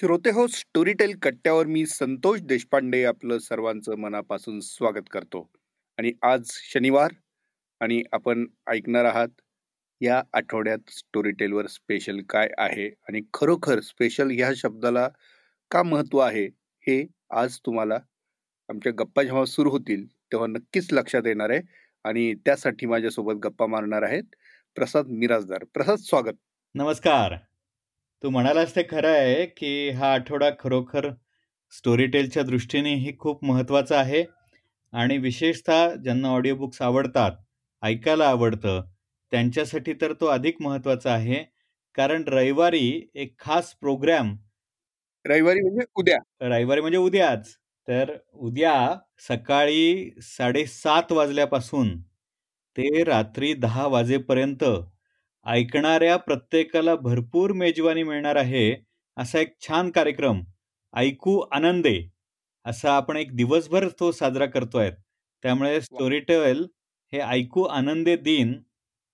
श्रोते हो स्टोरीटेल कट्ट्यावर मी संतोष देशपांडे आपलं सर्वांचं मनापासून स्वागत करतो. आणि आज शनिवार आणि आपण ऐकणार आहात या आठवड्यात स्टोरीटेलवर स्पेशल काय आहे? आणि खरोखर स्पेशल ह्या शब्दाला का महत्त्व आहे? हे आज तुम्हाला आमच्या गप्पा जेव्हा सुरू होतील तेव्हा नक्कीच लक्षात येणार आहे. आणि त्यासाठी माझ्यासोबत गप्पा मारणार आहेत प्रसाद मिराजदार प्रसाद स्वागत. नमस्कार. तू म्हणालास ते खरं आहे की हा आठवडा खरोखर स्टोरीटेलच्या दृष्टीने ही खूप महत्त्वाचा आहे. आणि विशेषतः ज्यांना ऑडिओ बुक्स आवडतात ऐकायला आवडतं त्यांच्यासाठी तर तो अधिक महत्त्वाचा आहे. कारण रविवारी एक खास प्रोग्रॅम रविवारी म्हणजे उद्या. रविवारी म्हणजे उद्याच. तर उद्या सकाळी साडेसात वाजल्यापासून ते रात्री दहा वाजेपर्यंत ऐकणाऱ्या प्रत्येकाला भरपूर मेजवानी मिळणार आहे असा एक छान कार्यक्रम ऐकू आनंदे असा आपण एक दिवसभर तो साजरा करतोय. त्यामुळे स्टोरीटेल हे ऐकू आनंदे दिन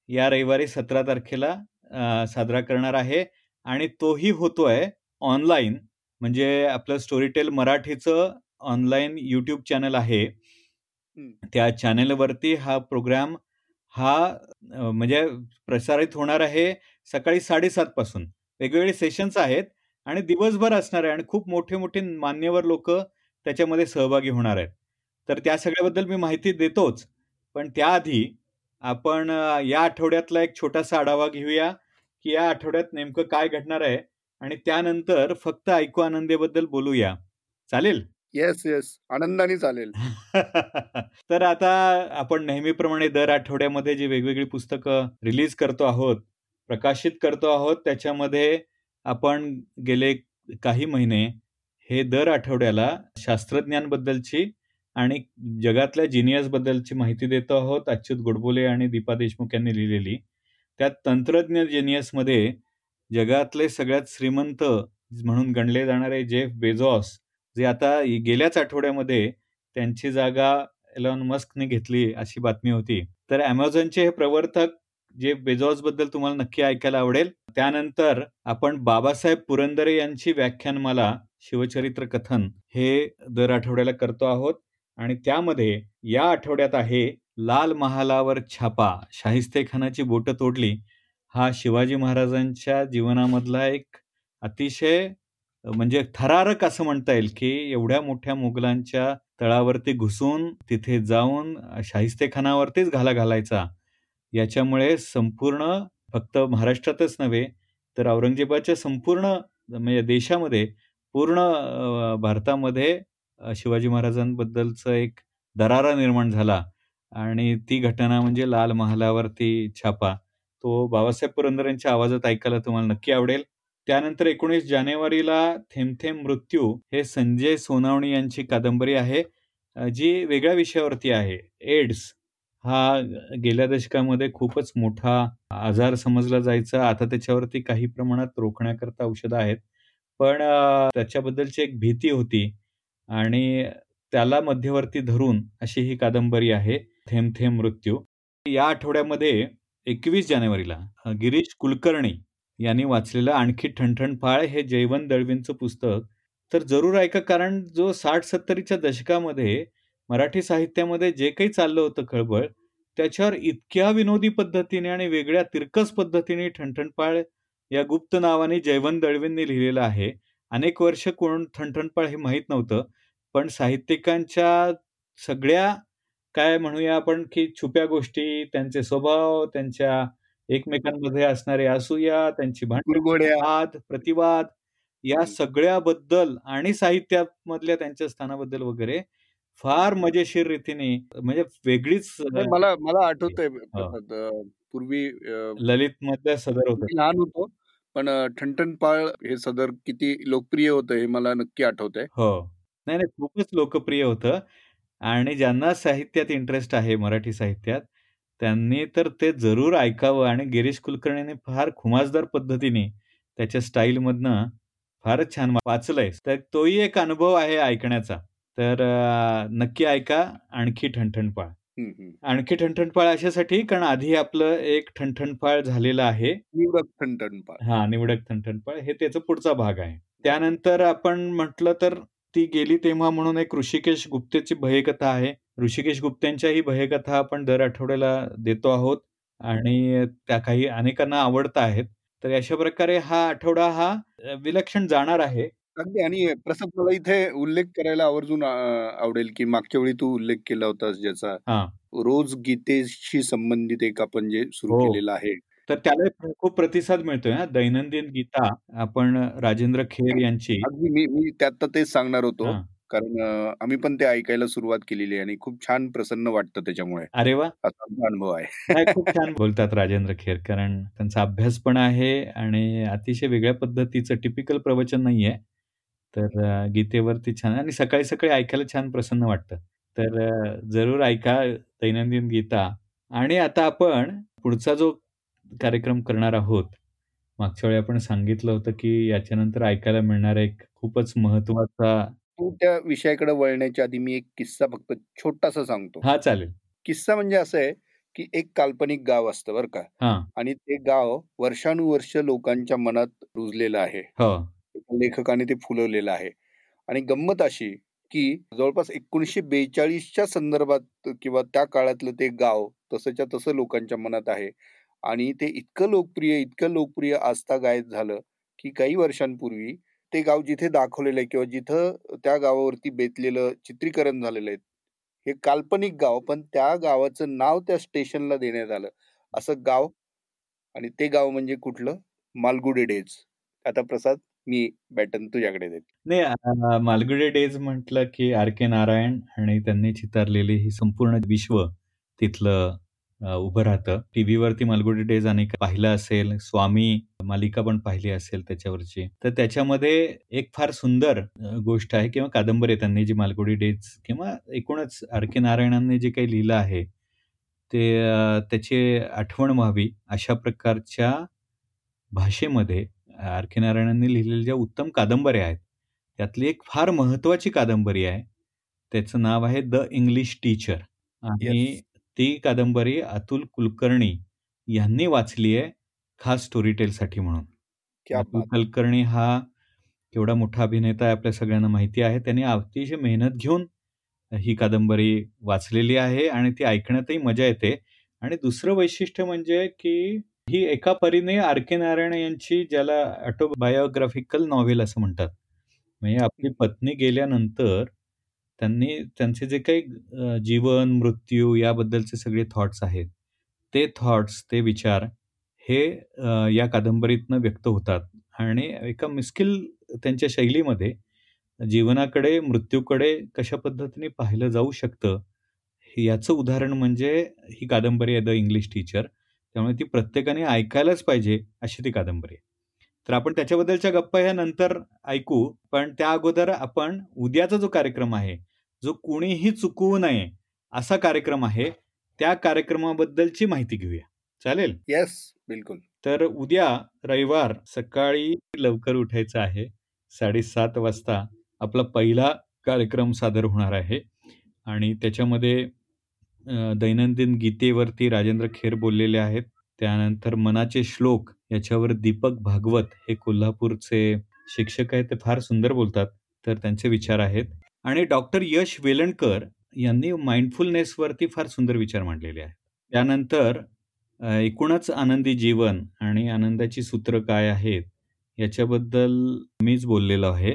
या रविवारी सतरा तारखेला अ, साजरा करणार आहे आणि तोही होतोय ऑनलाईन म्हणजे आपलं स्टोरीटेल मराठीचं ऑनलाईन यूट्यूब चॅनल आहे. हं. त्या चॅनलवरती हा प्रोग्राम हा म्हणजे प्रसारित होणार आहे सकाळी साडेसात पासून. वेगवेगळे सेशन्स आहेत आणि दिवसभर असणार आहे आणि खूप मोठे मोठे मान्यवर लोक त्याच्यामध्ये सहभागी होणार आहेत. तर त्या सगळ्याबद्दल मी माहिती देतोच. पण त्याआधी आपण या आठवड्यातला एक छोटासा आढावा घेऊया की या आठवड्यात नेमकं काय घडणार आहे आणि त्यानंतर फक्त ऐकू आनंदेबद्दल बोलूया. चालेल? येस येस आनंदाने चालेल तर आता आपण नेहमीप्रमाणे दर आठवड्यामध्ये जी वेगवेगळी पुस्तकं रिलीज करतो आहोत प्रकाशित करतो आहोत त्याच्यामध्ये आपण गेले काही महिने हे दर आठवड्याला शास्त्रज्ञांबद्दलची आणि जगातल्या जिनियस बद्दलची माहिती देतो आहोत. अच्युत गोडबोले आणि दीपा देशमुख यांनी लिहिलेली. त्यात तंत्रज्ञ जिनियसमध्ये जगातले सगळ्यात श्रीमंत म्हणून गणले जाणारे जेफ बेझॉस जे आता गेल्याच आठवड्यामध्ये त्यांची जागा एलॉन मस्कने घेतली अशी बातमी होती. तर अमेझॉनचे हे प्रवर्तक जे बेजॉसबद्दल तुम्हाला नक्की ऐकायला आवडेल त्यानंतर आपण बाबासाहेब पुरंदरे यांची व्याख्यानमाला शिवचरित्र कथन हे दर आठवड्याला करतो आहोत. आणि त्यामध्ये या आठवड्यात आहे लाल महालावर छापा शाहिस्तेखानाची बोटं तोडली. हा शिवाजी महाराजांच्या जीवनामधला एक अतिशय म्हणजे थरारक असं म्हणता येईल की एवढ्या मोठ्या मुघलांच्या तळावरती घुसून तिथे जाऊन शाहिस्तेखानावरतीच घाला घालायचा. याच्यामुळे संपूर्ण फक्त महाराष्ट्रातच नव्हे तर औरंगजेबाच्या संपूर्ण म्हणजे देशामध्ये पूर्ण भारतामध्ये शिवाजी महाराजांबद्दलचं एक दरारा निर्माण झाला. आणि ती घटना म्हणजे लाल महालावरती छापा. तो बाबासाहेब पुरंदरेंच्या आवाजात ऐकायला तुम्हाला नक्की आवडेल. त्यानंतर एकोणीस जानेवारीला थेंब थेंब मृत्यू हे संजय सोनावणी यांची कादंबरी आहे जी वेगळ्या विषयावरती आहे. एड्स हा गेल्या दशकामध्ये खूपच मोठा आजार समजला जायचा. आता त्याच्यावरती काही प्रमाणात रोखण्याकरता औषधं आहेत. पण त्याच्याबद्दलची एक भीती होती आणि त्याला मध्यवर्ती धरून अशी ही कादंबरी आहे थेंब थेंब मृत्यू. या आठवड्यामध्ये एकवीस जानेवारीला गिरीश कुलकर्णी यांनी वाचलेलं आणखी ठणठण फाळ हे जयवंत दळवींचं पुस्तक. तर जरूर ऐका कारण जो साठ सत्तरीच्या दशकामध्ये मराठी साहित्यामध्ये जे काही चाललं होतं खळबळ त्याच्यावर इतक्या विनोदी पद्धतीने आणि वेगळ्या तिरकस पद्धतीने ठणठणपाळ या गुप्त नावाने जयवंत दळवींनी लिहिलेलं आहे. अनेक वर्ष कोण ठणठणपाळ हे माहीत नव्हतं पण साहित्यिकांच्या सगळ्या काय म्हणूया आपण की छुप्या गोष्टी त्यांचे स्वभाव त्यांच्या एकमेकांमध्ये असणारे असूया त्यांची भांडण प्रतिवाद या. सगळ्याबद्दल आणि साहित्यामधल्या त्यांच्या स्थानाबद्दल वगैरे फार मजेशीर रीतीने म्हणजे वेगळीच मला मला आठवतंय हो. पूर्वी ललित मधल्या सदर होत लहान होतो पण ठणठणपाळ हे सदर किती लोकप्रिय होतं हे मला नक्की आठवतंय हो नाही नाही खूपच लोकप्रिय होतं आणि ज्यांना साहित्यात इंटरेस्ट आहे मराठी साहित्यात त्यांनी तर ते जरूर ऐकावं आणि गिरीश कुलकर्णीने फार खुमासदार पद्धतीने त्याच्या स्टाईलमधनं फारच छान वाचलंय. तर तोही एक अनुभव आहे ऐकण्याचा. तर नक्की ऐका आणखी ठणठणपाळ. आणखी ठणठणपाळ अशासाठी कारण आधी आपलं एक ठणठणपाळ झालेलं आहे. निवडक ठणठणपाळ. हा निवडक ठणठणपाळ हे त्याचा पुढचा भाग आहे. त्यानंतर आपण म्हटलं तर ती गेली तेव्हा म्हणून एक ऋषिकेश गुप्तेची भयकथा आहे. ऋषिकेश गुप्तेंच्याही भयकथा आपण दर आठवड्याला देतो आहोत आणि त्या काही अनेकांना आवडत आहेत. तर अशा प्रकारे हा आठवडा हा विलक्षण जाणार आहे. अगदी आणि प्रसाद मला इथे उल्लेख करायला आवर्जून आवडेल की मागच्या वेळी तू उल्लेख केला होतास ज्याचा रोज गीतेशी संबंधित एक आपण जे सुरू हो. केलेलं आहे. तर त्याला खूप प्रतिसाद मिळतोय ना दैनंदिन गीता आपण राजेंद्र खेर यांची अगदी मी मी त्यात तेच सांगणार होतो. कारण आम्ही पण ते ऐकायला सुरुवात केलेली आहे आणि खूप छान प्रसन्न वाटतं त्याच्यामुळे. अरे वा! असा अनुभव आहे. खूप छान बोलतात राजेंद्र खेर कारण त्यांचा अभ्यास पण आहे आणि अतिशय वेगळ्या पद्धतीचं टिपिकल प्रवचन नाहीये. तर गीतेवरती छान आणि सकाळी सकाळी ऐकायला छान प्रसन्न वाटतं. तर जरूर ऐका दैनंदिन गीता. आणि आता आपण पुढचा जो कार्यक्रम करणार आहोत मागच्या वेळी आपण सांगितलं होतं की याच्यानंतर ऐकायला मिळणार एक खूपच महत्त्वाचा तू त्या विषयाकडे वळण्याच्या आधी मी एक किस्सा फक्त छोटासा सांगतो. हा चालेल. किस्सा म्हणजे असं आहे की एक काल्पनिक गाव असतं बरं का. आणि ते गाव वर्षानुवर्ष लोकांच्या मनात रुजलेलं आहे. हो. लेखकाने ते फुलवलेलं आहे. आणि गंमत अशी की जवळपास एकोणीसशे बेचाळीसच्या संदर्भात किंवा त्या काळातलं ते गाव तसंच्या तसं लोकांच्या मनात आहे. आणि ते इतकं लोकप्रिय इतकं लोकप्रिय आस्था गायब झालं की काही वर्षांपूर्वी ते गाव जिथे दाखवलेलं आहे किंवा जिथं त्या गावावरती बेतलेलं चित्रीकरण झालेलं आहे हे काल्पनिक गाव पण त्या गावाचं नाव त्या स्टेशनला देण्यात आलं. असं गाव आणि ते गाव म्हणजे कुठलं? मालगुडे डेज. आता प्रसाद मी बॅटन तुझ्याकडे देत. नाही मालगुडे डेज म्हटलं की आर के नारायण आणि त्यांनी चितारलेली ही संपूर्ण विश्व तिथलं उभं राहतं. टीव्हीवरती मालगुडी डेज अनेक पाहिलं असेल स्वामी मालिका पण पाहिली असेल त्याच्यावरची. तर त्याच्यामध्ये एक फार सुंदर गोष्ट आहे किंवा कादंबरी त्यांनी जी मालगुडी डेज किंवा एकूणच आर के नारायणांनी जे काही लिहिलं आहे ते त्याची आठवण व्हावी अशा प्रकारच्या भाषेमध्ये आर के नारायणांनी लिहिलेल्या ज्या उत्तम कादंबऱ्या आहेत त्यातली एक फार महत्वाची कादंबरी आहे. त्याचं नाव आहे द इंग्लिश टीचर. आणि ती कादंबरी अतुल कुलकर्णी यांनी वाचली आहे खास स्टोरी टेलसाठी म्हणून अतुल कुलकर्णी हा केवढा मोठा अभिनेता आहे आपल्या सगळ्यांना माहिती आहे. त्यांनी अतिशय मेहनत घेऊन ही कादंबरी वाचलेली आहे आणि ती ऐकण्यातही मजा येते. आणि दुसरं वैशिष्ट्य म्हणजे की ही एका परीने आर के नारायण यांची ज्याला ऑटोबायोग्राफिकल नॉव्हेल असं म्हणतात म्हणजे आपली पत्नी गेल्यानंतर त्यांनी त्यांचे जे काही जीवन, मृत्यू याबद्दलचे सगळे थॉट्स आहेत, ते थॉट्स, ते विचार हे या कादंबरीतनं व्यक्त होतात आणि एका मिस्किल त्यांच्या शैलीमध्ये जीवनाकडे, मृत्यूकडे कशा पद्धतीने पाहिलं जाऊ शकतं, याचं उदाहरण म्हणजे ही कादंबरी आहे द इंग्लिश टीचर. त्यामुळे ती प्रत्येकाने ऐकायलाच पाहिजे, अशी ती कादंबरी आहे. तर आपण त्याच्याबद्दलच्या गप्पा ह्या नंतर ऐकू. पण त्या अगोदर आपण उद्याचा जो कार्यक्रम आहे, जो कुणीही चुकवू नये असा कार्यक्रम आहे त्या कार्यक्रमाबद्दलची माहिती घेऊया. चालेल? येस बिलकुल. तर उद्या रविवार सकाळी लवकर उठायचं आहे साडेसात वाजता आपला पहिला कार्यक्रम सादर होणार आहे. आणि त्याच्यामध्ये दैनंदिन गीतेवरती राजेंद्र खेर बोललेले आहेत. त्यानंतर मनाचे श्लोक याच्यावर दीपक भागवत हे कोल्हापूरचे शिक्षक आहेत ते फार सुंदर बोलतात तर त्यांचे विचार आहेत. आणि डॉक्टर यश वेलणकर यांनी माइंडफुलनेसवरती फार सुंदर विचार मांडलेले आहेत. त्यानंतर एकूणच आनंदी जीवन आणि आनंदाची सूत्र काय आहेत याच्याबद्दल मीच बोललेलो आहे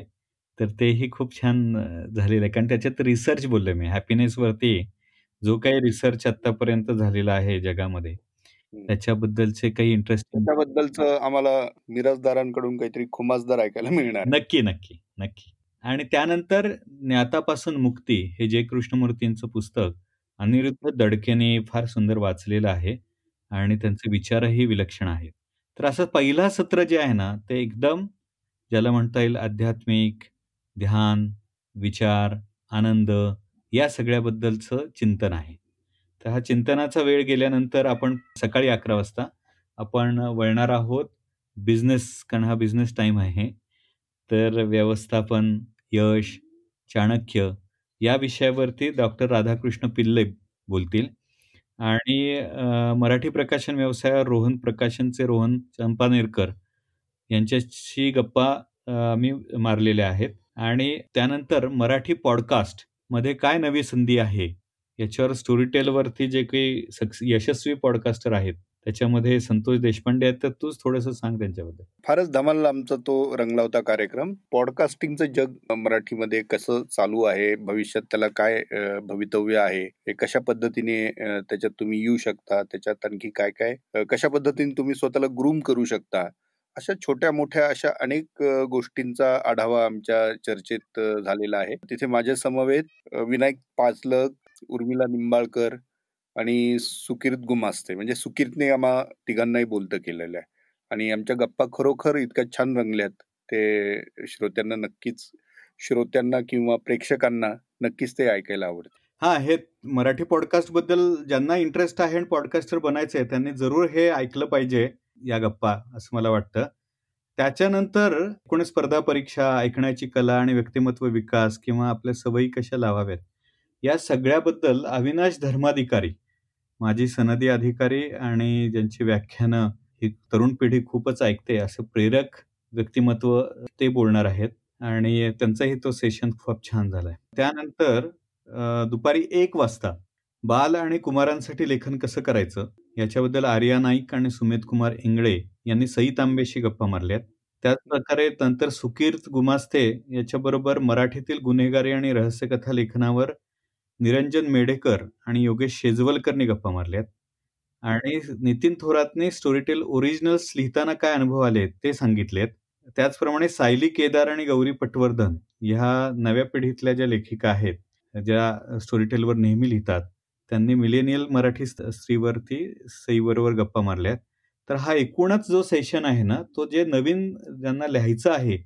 तर तेही खूप छान झालेलं आहे. कारण त्याच्यात रिसर्च बोललो मी. हॅपीनेसवरती जो काही रिसर्च आतापर्यंत झालेला आहे जगामध्ये त्याच्याबद्दलचे काही इंटरेस्ट त्याबद्दलचं आम्हाला मिरजदारांकडून काहीतरी खुमासदार ऐकायला मिळणार नक्की नक्की नक्की. आणि त्यानंतर ज्ञातापासून मुक्ती हे जे कृष्णमूर्तींचं पुस्तक अनिरुद्ध दडकेने फार सुंदर वाचलेलं आहे आणि त्यांचे विचारही विलक्षण आहेत. तर असं पहिला सत्र जे आहे ना ते एकदम ज्याला म्हणता येईल आध्यात्मिक ध्यान विचार आनंद या सगळ्याबद्दलचं चिंतन आहे. तर हा चिंतनाचा वेळ गेल्यानंतर आपण सकाळी अकरा वाजता आपण वळणार आहोत. बिझनेस कारण हा बिझनेस टाईम आहे. तर व्यवस्थापन यश चाणक्य या विषयावरती डॉक्टर राधाकृष्ण पिल्ले बोलतील. आणि मराठी प्रकाशन व्यवसायावर रोहन प्रकाशनचे रोहन चंपानेरकर यांच्याशी गप्पा मी मारलेल्या आहेत. आणि त्यानंतर मराठी पॉडकास्टमध्ये काय नवी संधी आहे? याच्यावर स्टोरी टेलवरती जे काही यशस्वी पॉडकास्टर आहेत त्याच्यामध्ये संतोष देशपांडे आहेत तर तूच थोडस सांग त्यांच्याबद्दल. फारच धमाल आमचा तो रंगला होता कार्यक्रम. पॉडकास्टिंगचं जग मराठीमध्ये कसं चालू आहे भविष्यात त्याला काय भवितव्य आहे हे कशा पद्धतीने त्याच्यात तुम्ही येऊ शकता त्याच्यात आणखी काय काय कशा पद्धतीने तुम्ही स्वतःला ग्रूम करू शकता अशा छोट्या मोठ्या अशा अनेक गोष्टींचा आढावा आमच्या चर्चेत झालेला आहे. तिथे माझ्या समवेत विनायक पाचलक उर्मिला निंबाळकर आणि सुकिर्त गुमास्ते म्हणजे सुकिर्तने आम्हा तिघांनाही बोलतं केलेलं आहे. आणि आमच्या गप्पा खरोखर इतक्या छान रंगल्यात ते श्रोत्यांना नक्कीच श्रोत्यांना किंवा प्रेक्षकांना नक्कीच ते ऐकायला आवडत. हा हे मराठी पॉडकास्टबद्दल ज्यांना इंटरेस्ट आहे आणि पॉडकास्टर आहे त्यांनी जरूर हे ऐकलं पाहिजे या गप्पा असं मला वाटतं. त्याच्यानंतर कोणी स्पर्धा परीक्षा ऐकण्याची कला आणि व्यक्तिमत्व विकास किंवा आपल्या सवयी कशा लावाव्यात? या सगळ्याबद्दल अविनाश धर्माधिकारी माझी सनदी अधिकारी आणि ज्यांची व्याख्यानं ही तरुण पिढी खूपच ऐकते असं प्रेरक व्यक्तिमत्व ते बोलणार आहेत आणि त्यांचाही तो सेशन खूप छान झालाय. त्यानंतर दुपारी एक वाजता बाल आणि कुमारांसाठी लेखन कसं करायचं? याच्याबद्दल आर्या नाईक आणि सुमित कुमार इंगळे यांनी सई तांबेशी गप्पा मारल्यात. त्याच प्रकारे नंतर सुकीर्त गुमास्ते याच्याबरोबर मराठीतील गुन्हेगारी आणि रहस्यकथा लेखनावर निरंजन मेढेकर आणि योगेश शेजवलकरनी गप्पा मारल्यात. आणि नितीन थोरातने स्टोरीटेल ओरिजिनल्स लिहिताना काय अनुभव आले ते सांगितलेत. त्याचप्रमाणे सायली केदार आणि गौरी पटवर्धन ह्या नव्या पिढीतल्या ज्या लेखिका आहेत ज्या स्टोरीटेलवर नेहमी लिहितात त्यांनी मिलेनियल मराठी स्त्रीवरती सईबरोबर गप्पा मारल्यात. तर हा एकूणच जो सेशन आहे ना तो जे नवीन ज्यांना लिहायचं आहे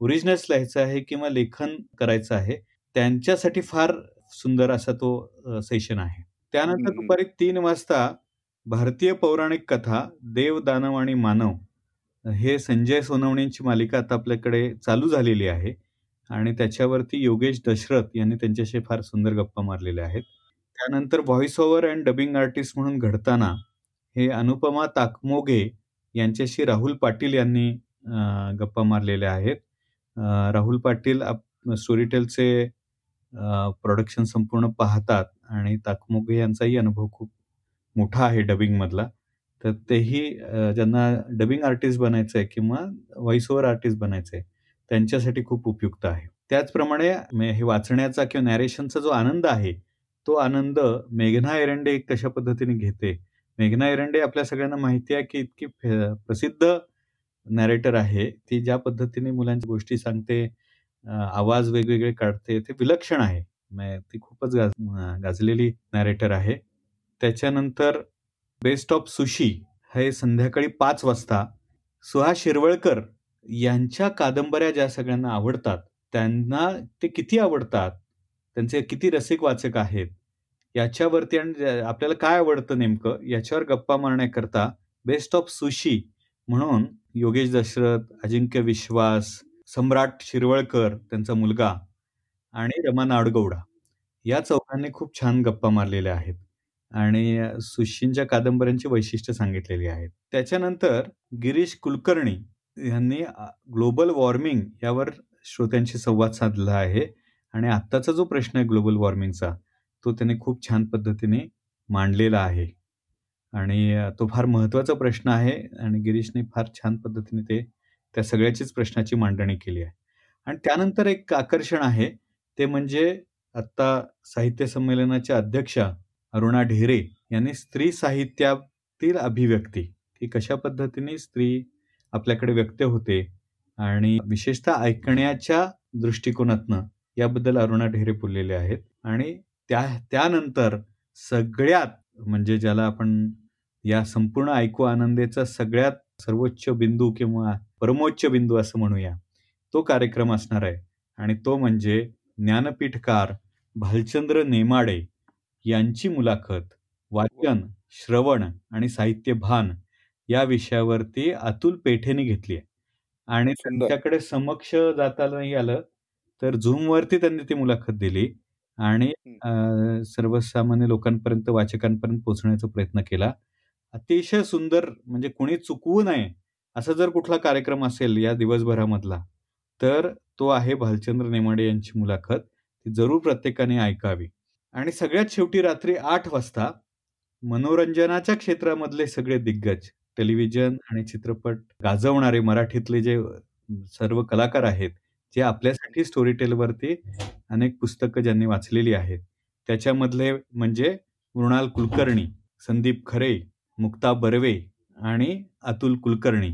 ओरिजिनल्स लिहायचं आहे किंवा लेखन करायचं आहे त्यांच्यासाठी फार सुंदर असा तो सेशन आहे. त्यानंतर दुपारी तीन वाजता भारतीय पौराणिक कथा देव दानव आणि मानव हे संजय सोनवणेंची मालिका आता आपल्याकडे चालू झालेली आहे. आणि त्याच्यावरती योगेश दशरथ यांनी त्यांच्याशी फार सुंदर गप्पा मारलेल्या आहेत. त्यानंतर voice over and dubbing artist म्हणून घडताना हे अनुपमा ताकमोगे यांच्याशी राहुल पाटील यांनी गप्पा मारलेल्या आहेत. राहुल पाटील स्टोरीटेलचे प्रोडक्शन संपूर्ण पाहतात आणि ताकमोगे यांचाही अनुभव खूप मोठा आहे डबिंगमधला तर तेही ज्यांना डबिंग आर्टिस्ट बनायचं आहे किंवा व्हॉइस ओव्हर आर्टिस्ट बनायचं आहे त्यांच्यासाठी खूप उपयुक्त आहे. त्याचप्रमाणे हे वाचण्याचा किंवा नॅरेशनचा जो आनंद आहे तो आनंद मेघना एरंडे कशा पद्धतीने घेते. मेघना एरंडे आपल्या सगळ्यांना माहिती आहे की इतकी प्रसिद्ध नॅरेटर आहे. ती ज्या पद्धतीने मुलांच्या गोष्टी सांगते आवाज वेगवेगळे काढते. ते विलक्षण आहे. ती खूपच गाज गाजलेली नॅरेटर आहे. त्याच्यानंतर बेस्ट ऑफ सुशी हे संध्याकाळी पाच वाजता सुहास शिरवळकर यांच्या कादंबऱ्या ज्या सगळ्यांना आवडतात त्यांना ते किती आवडतात त्यांचे किती रसिक वाचक आहेत याच्यावरती आणि आपल्याला काय आवडतं नेमकं याच्यावर गप्पा मारण्याकरता बेस्ट ऑफ सुशी म्हणून योगेश दशरथ अजिंक्य विश्वास सम्राट शिरवळकर त्यांचा मुलगा आणि रमा नाडगौडा या चौघांनी खूप छान गप्पा मारलेल्या आहेत आणि सुशींच्या कादंबऱ्यांची वैशिष्ट्य सांगितलेली आहेत. त्याच्यानंतर गिरीश कुलकर्णी यांनी ग्लोबल वॉर्मिंग यावर श्रोत्यांशी संवाद साधला आहे आणि आत्ताचा जो प्रश्न आहे ग्लोबल वॉर्मिंगचा तो त्याने खूप छान पद्धतीने मांडलेला आहे. आणि तो फार महत्त्वाचा प्रश्न आहे आणि गिरीशने फार छान पद्धतीने ते त्या सगळ्याचीच प्रश्नाची मांडणी केली आहे. आणि त्यानंतर एक आकर्षण आहे ते म्हणजे आत्ता साहित्य संमेलनाच्या अध्यक्षा अरुणा ढेरे यांनी स्त्री साहित्यातील अभिव्यक्ती की कशा पद्धतीने स्त्री आपल्याकडे व्यक्त होते आणि विशेषतः ऐकण्याच्या दृष्टिकोनातनं याबद्दल अरुणा ढेरे बोललेले आहेत. आणि त्या त्यानंतर सगळ्यात म्हणजे ज्याला आपण या संपूर्ण ऐकू आनंदेचा सगळ्यात सर्वोच्च बिंदू किंवा परमोच्च बिंदू असं म्हणूया. तो कार्यक्रम असणार आहे. आणि तो म्हणजे ज्ञानपीठकार भालचंद्र नेमाडे यांची मुलाखत वाचन श्रवण आणि साहित्य भान या विषयावरती अतुल पेठेने घेतली आहे. आणि त्यांच्याकडे समक्ष जाता नाही आलं तर झूमवरती त्यांनी ती मुलाखत दिली. आणि सर्वसामान्य लोकांपर्यंत वाचकांपर्यंत पोहोचण्याचा प्रयत्न केला. अतिशय सुंदर म्हणजे कोणी चुकवू नये असा जर कुठला कार्यक्रम असेल या दिवसभरामधला तर तो आहे भालचंद्र नेमाडे यांची मुलाखत. ती जरूर प्रत्येकाने ऐकावी. आणि सगळ्यात शेवटी रात्री आठ वाजता मनोरंजनाच्या क्षेत्रामधले सगळे दिग्गज टेलिव्हिजन आणि चित्रपट गाजवणारे मराठीतले जे सर्व कलाकार आहेत जे आपल्यासाठी स्टोरी टेलवरती अनेक पुस्तकं ज्यांनी वाचलेली आहेत त्याच्यामधले म्हणजे मृणाल कुलकर्णी संदीप खरे मुक्ता बर्वे आणि अतुल कुलकर्णी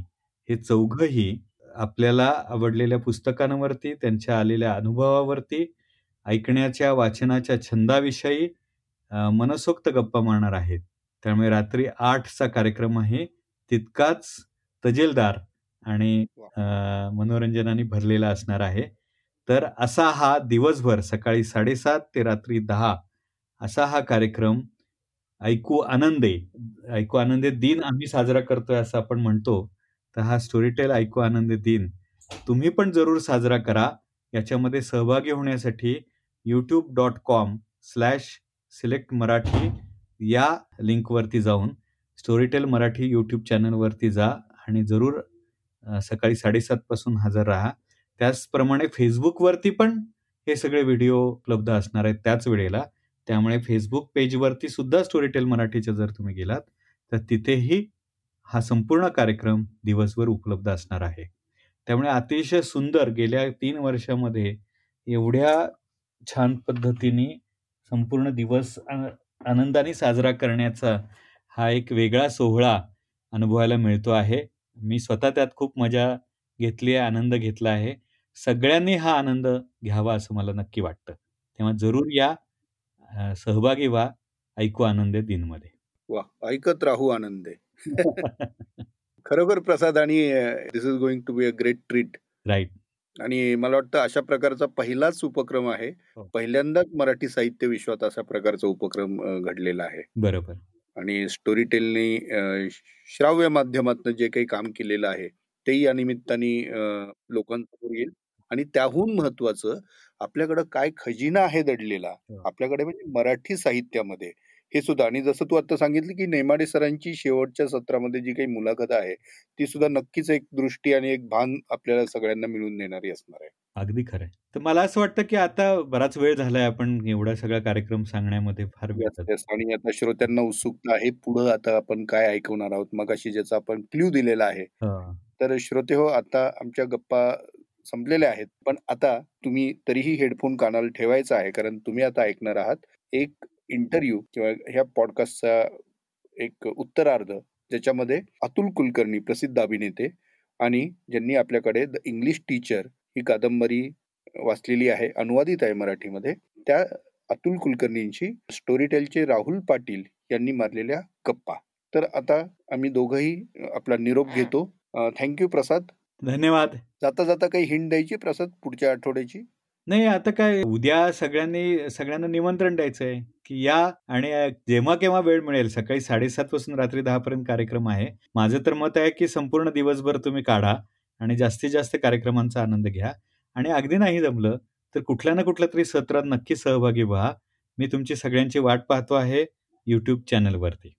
हे चौघही आपल्याला आवडलेल्या पुस्तकांवरती त्यांच्या आलेल्या अनुभवावरती ऐकण्याच्या वाचनाच्या छंदाविषयी मनसोक्त गप्पा मारणार आहेत. त्यामुळे रात्री आठचा कार्यक्रम आहे. तितकाच तजेलदार आणि मनोरंजनाने भरलेला असणार आहे. तर असा हा दिवसभर सकाळी साडेसात ते रात्री दहा असा हा कार्यक्रम ऐकू आनंदे ऐकू आनंदे दिन आम्ही साजरा करतोय असं आपण म्हणतो. तर हा स्टोरीटेल ऐकू आनंदे दिन तुम्ही पण जरूर साजरा करा. याच्यामध्ये सहभागी होण्यासाठी YouTube dot com slash select Marathi या लिंकवरती जाऊन स्टोरीटेल मराठी यूट्यूब चॅनलवरती जा आणि जरूर सकाळी साडेसातपासून हजर राहा. त्याचप्रमाणे फेसबुकवरती पण हे सगळे व्हिडिओ उपलब्ध असणार आहेत त्याच वेळेला. त्यामुळे फेसबुक पेजवरती सुद्धा स्टोरीटेल मराठीच्या जर तुम्ही गेलात तर तिथेही हा संपूर्ण कार्यक्रम दिवसभर उपलब्ध असणार आहे. त्यामुळे अतिशय सुंदर गेल्या तीन वर्षामध्ये एवढ्या छान पद्धतीने संपूर्ण दिवस आनंदाने साजरा करण्याचा हा एक वेगळा सोहळा अनुभवायला मिळतो आहे. मी स्वतः त्यात खूप मजा घेतली आहे आनंद घेतला आहे. सगळ्यांनी हा आनंद घ्यावा असं मला नक्की वाटतं. तेव्हा जरूर या. सहभागी व्हा ऐकू आनंदे दिनमध्ये. वा ऐकत राहू आनंदे खरोखर प्रसाद आणि this is going to be a great treat right आणि मला वाटतं अशा प्रकारचा पहिलाच उपक्रम आहे. हो. पहिल्यांदाच मराठी साहित्य विश्वात अशा प्रकारचा उपक्रम घडलेला आहे. बरोबर. आणि स्टोरी टेलने श्राव्य माध्यमातून जे काही काम केलेलं आहे तेही या निमित्ताने लोकांसमोर येईल. आणि त्याहून महत्वाचं आपल्याकडं काय खजिना आहे दडलेला हो. आपल्याकडे म्हणजे मराठी साहित्यामध्ये. हे सुद्धा आणि जसं तू आता सांगितलं की नेमाडे सरांची शेवटच्या सत्रामध्ये जी काही मुलाखत आहे ती सुद्धा नक्कीच एक दृष्टी आणि एक भान आपल्याला सगळ्यांना मिळून देणारी असणार आहे. अगदी खरं तर मला असं वाटतं की आता बराच वेळ झालाय आपण एवढा सगळा कार्यक्रम सांगण्यामध्ये फार आणि आता श्रोत्यांना उत्सुकता आहे. पुढे आता आपण काय ऐकवणार आहोत? मग अशी ज्याचा आपण क्ल्यू दिलेला आहे. तर श्रोते हो आता आमच्या गप्पा संपलेले आहेत. पण आता तुम्ही तरीही हेडफोन कानाला ठेवायचा आहे कारण तुम्ही आता ऐकणार आहात एक इंटरव्ह्यू किंवा ह्या पॉडकास्टचा एक उत्तरार्ध ज्याच्यामध्ये अतुल कुलकर्णी प्रसिद्ध अभिनेते आणि ज्यांनी आपल्याकडे द इंग्लिश टीचर ही कादंबरी वाचलेली आहे अनुवादित आहे मराठीमध्ये. त्या अतुल कुलकर्णींची स्टोरीटेलचे राहुल पाटील यांनी मारलेल्या गप्पा. तर आता आम्ही दोघंही आपला निरोप घेतो. Thank you Prasad. धन्यवाद. जाता जाता काही हिंड द्यायची प्रसाद पुढच्या आठवड्याची? नाही आता काय उद्या सगळ्यांनी सगळ्यांना निमंत्रण द्यायचंय की या आणि जेव्हा केव्हा वेळ मिळेल सकाळी साडेसात पासून रात्री दहा पर्यंत कार्यक्रम आहे. माझं तर मत आहे की संपूर्ण दिवसभर तुम्ही काढा आणि जास्तीत जास्त कार्यक्रमांचा आनंद घ्या. आणि अगदी नाही जमलं तर कुठल्या ना कुठल्या तरी सत्रात नक्की सहभागी व्हा. मी तुमची सगळ्यांची वाट पाहतो आहे युट्यूब चॅनलवरती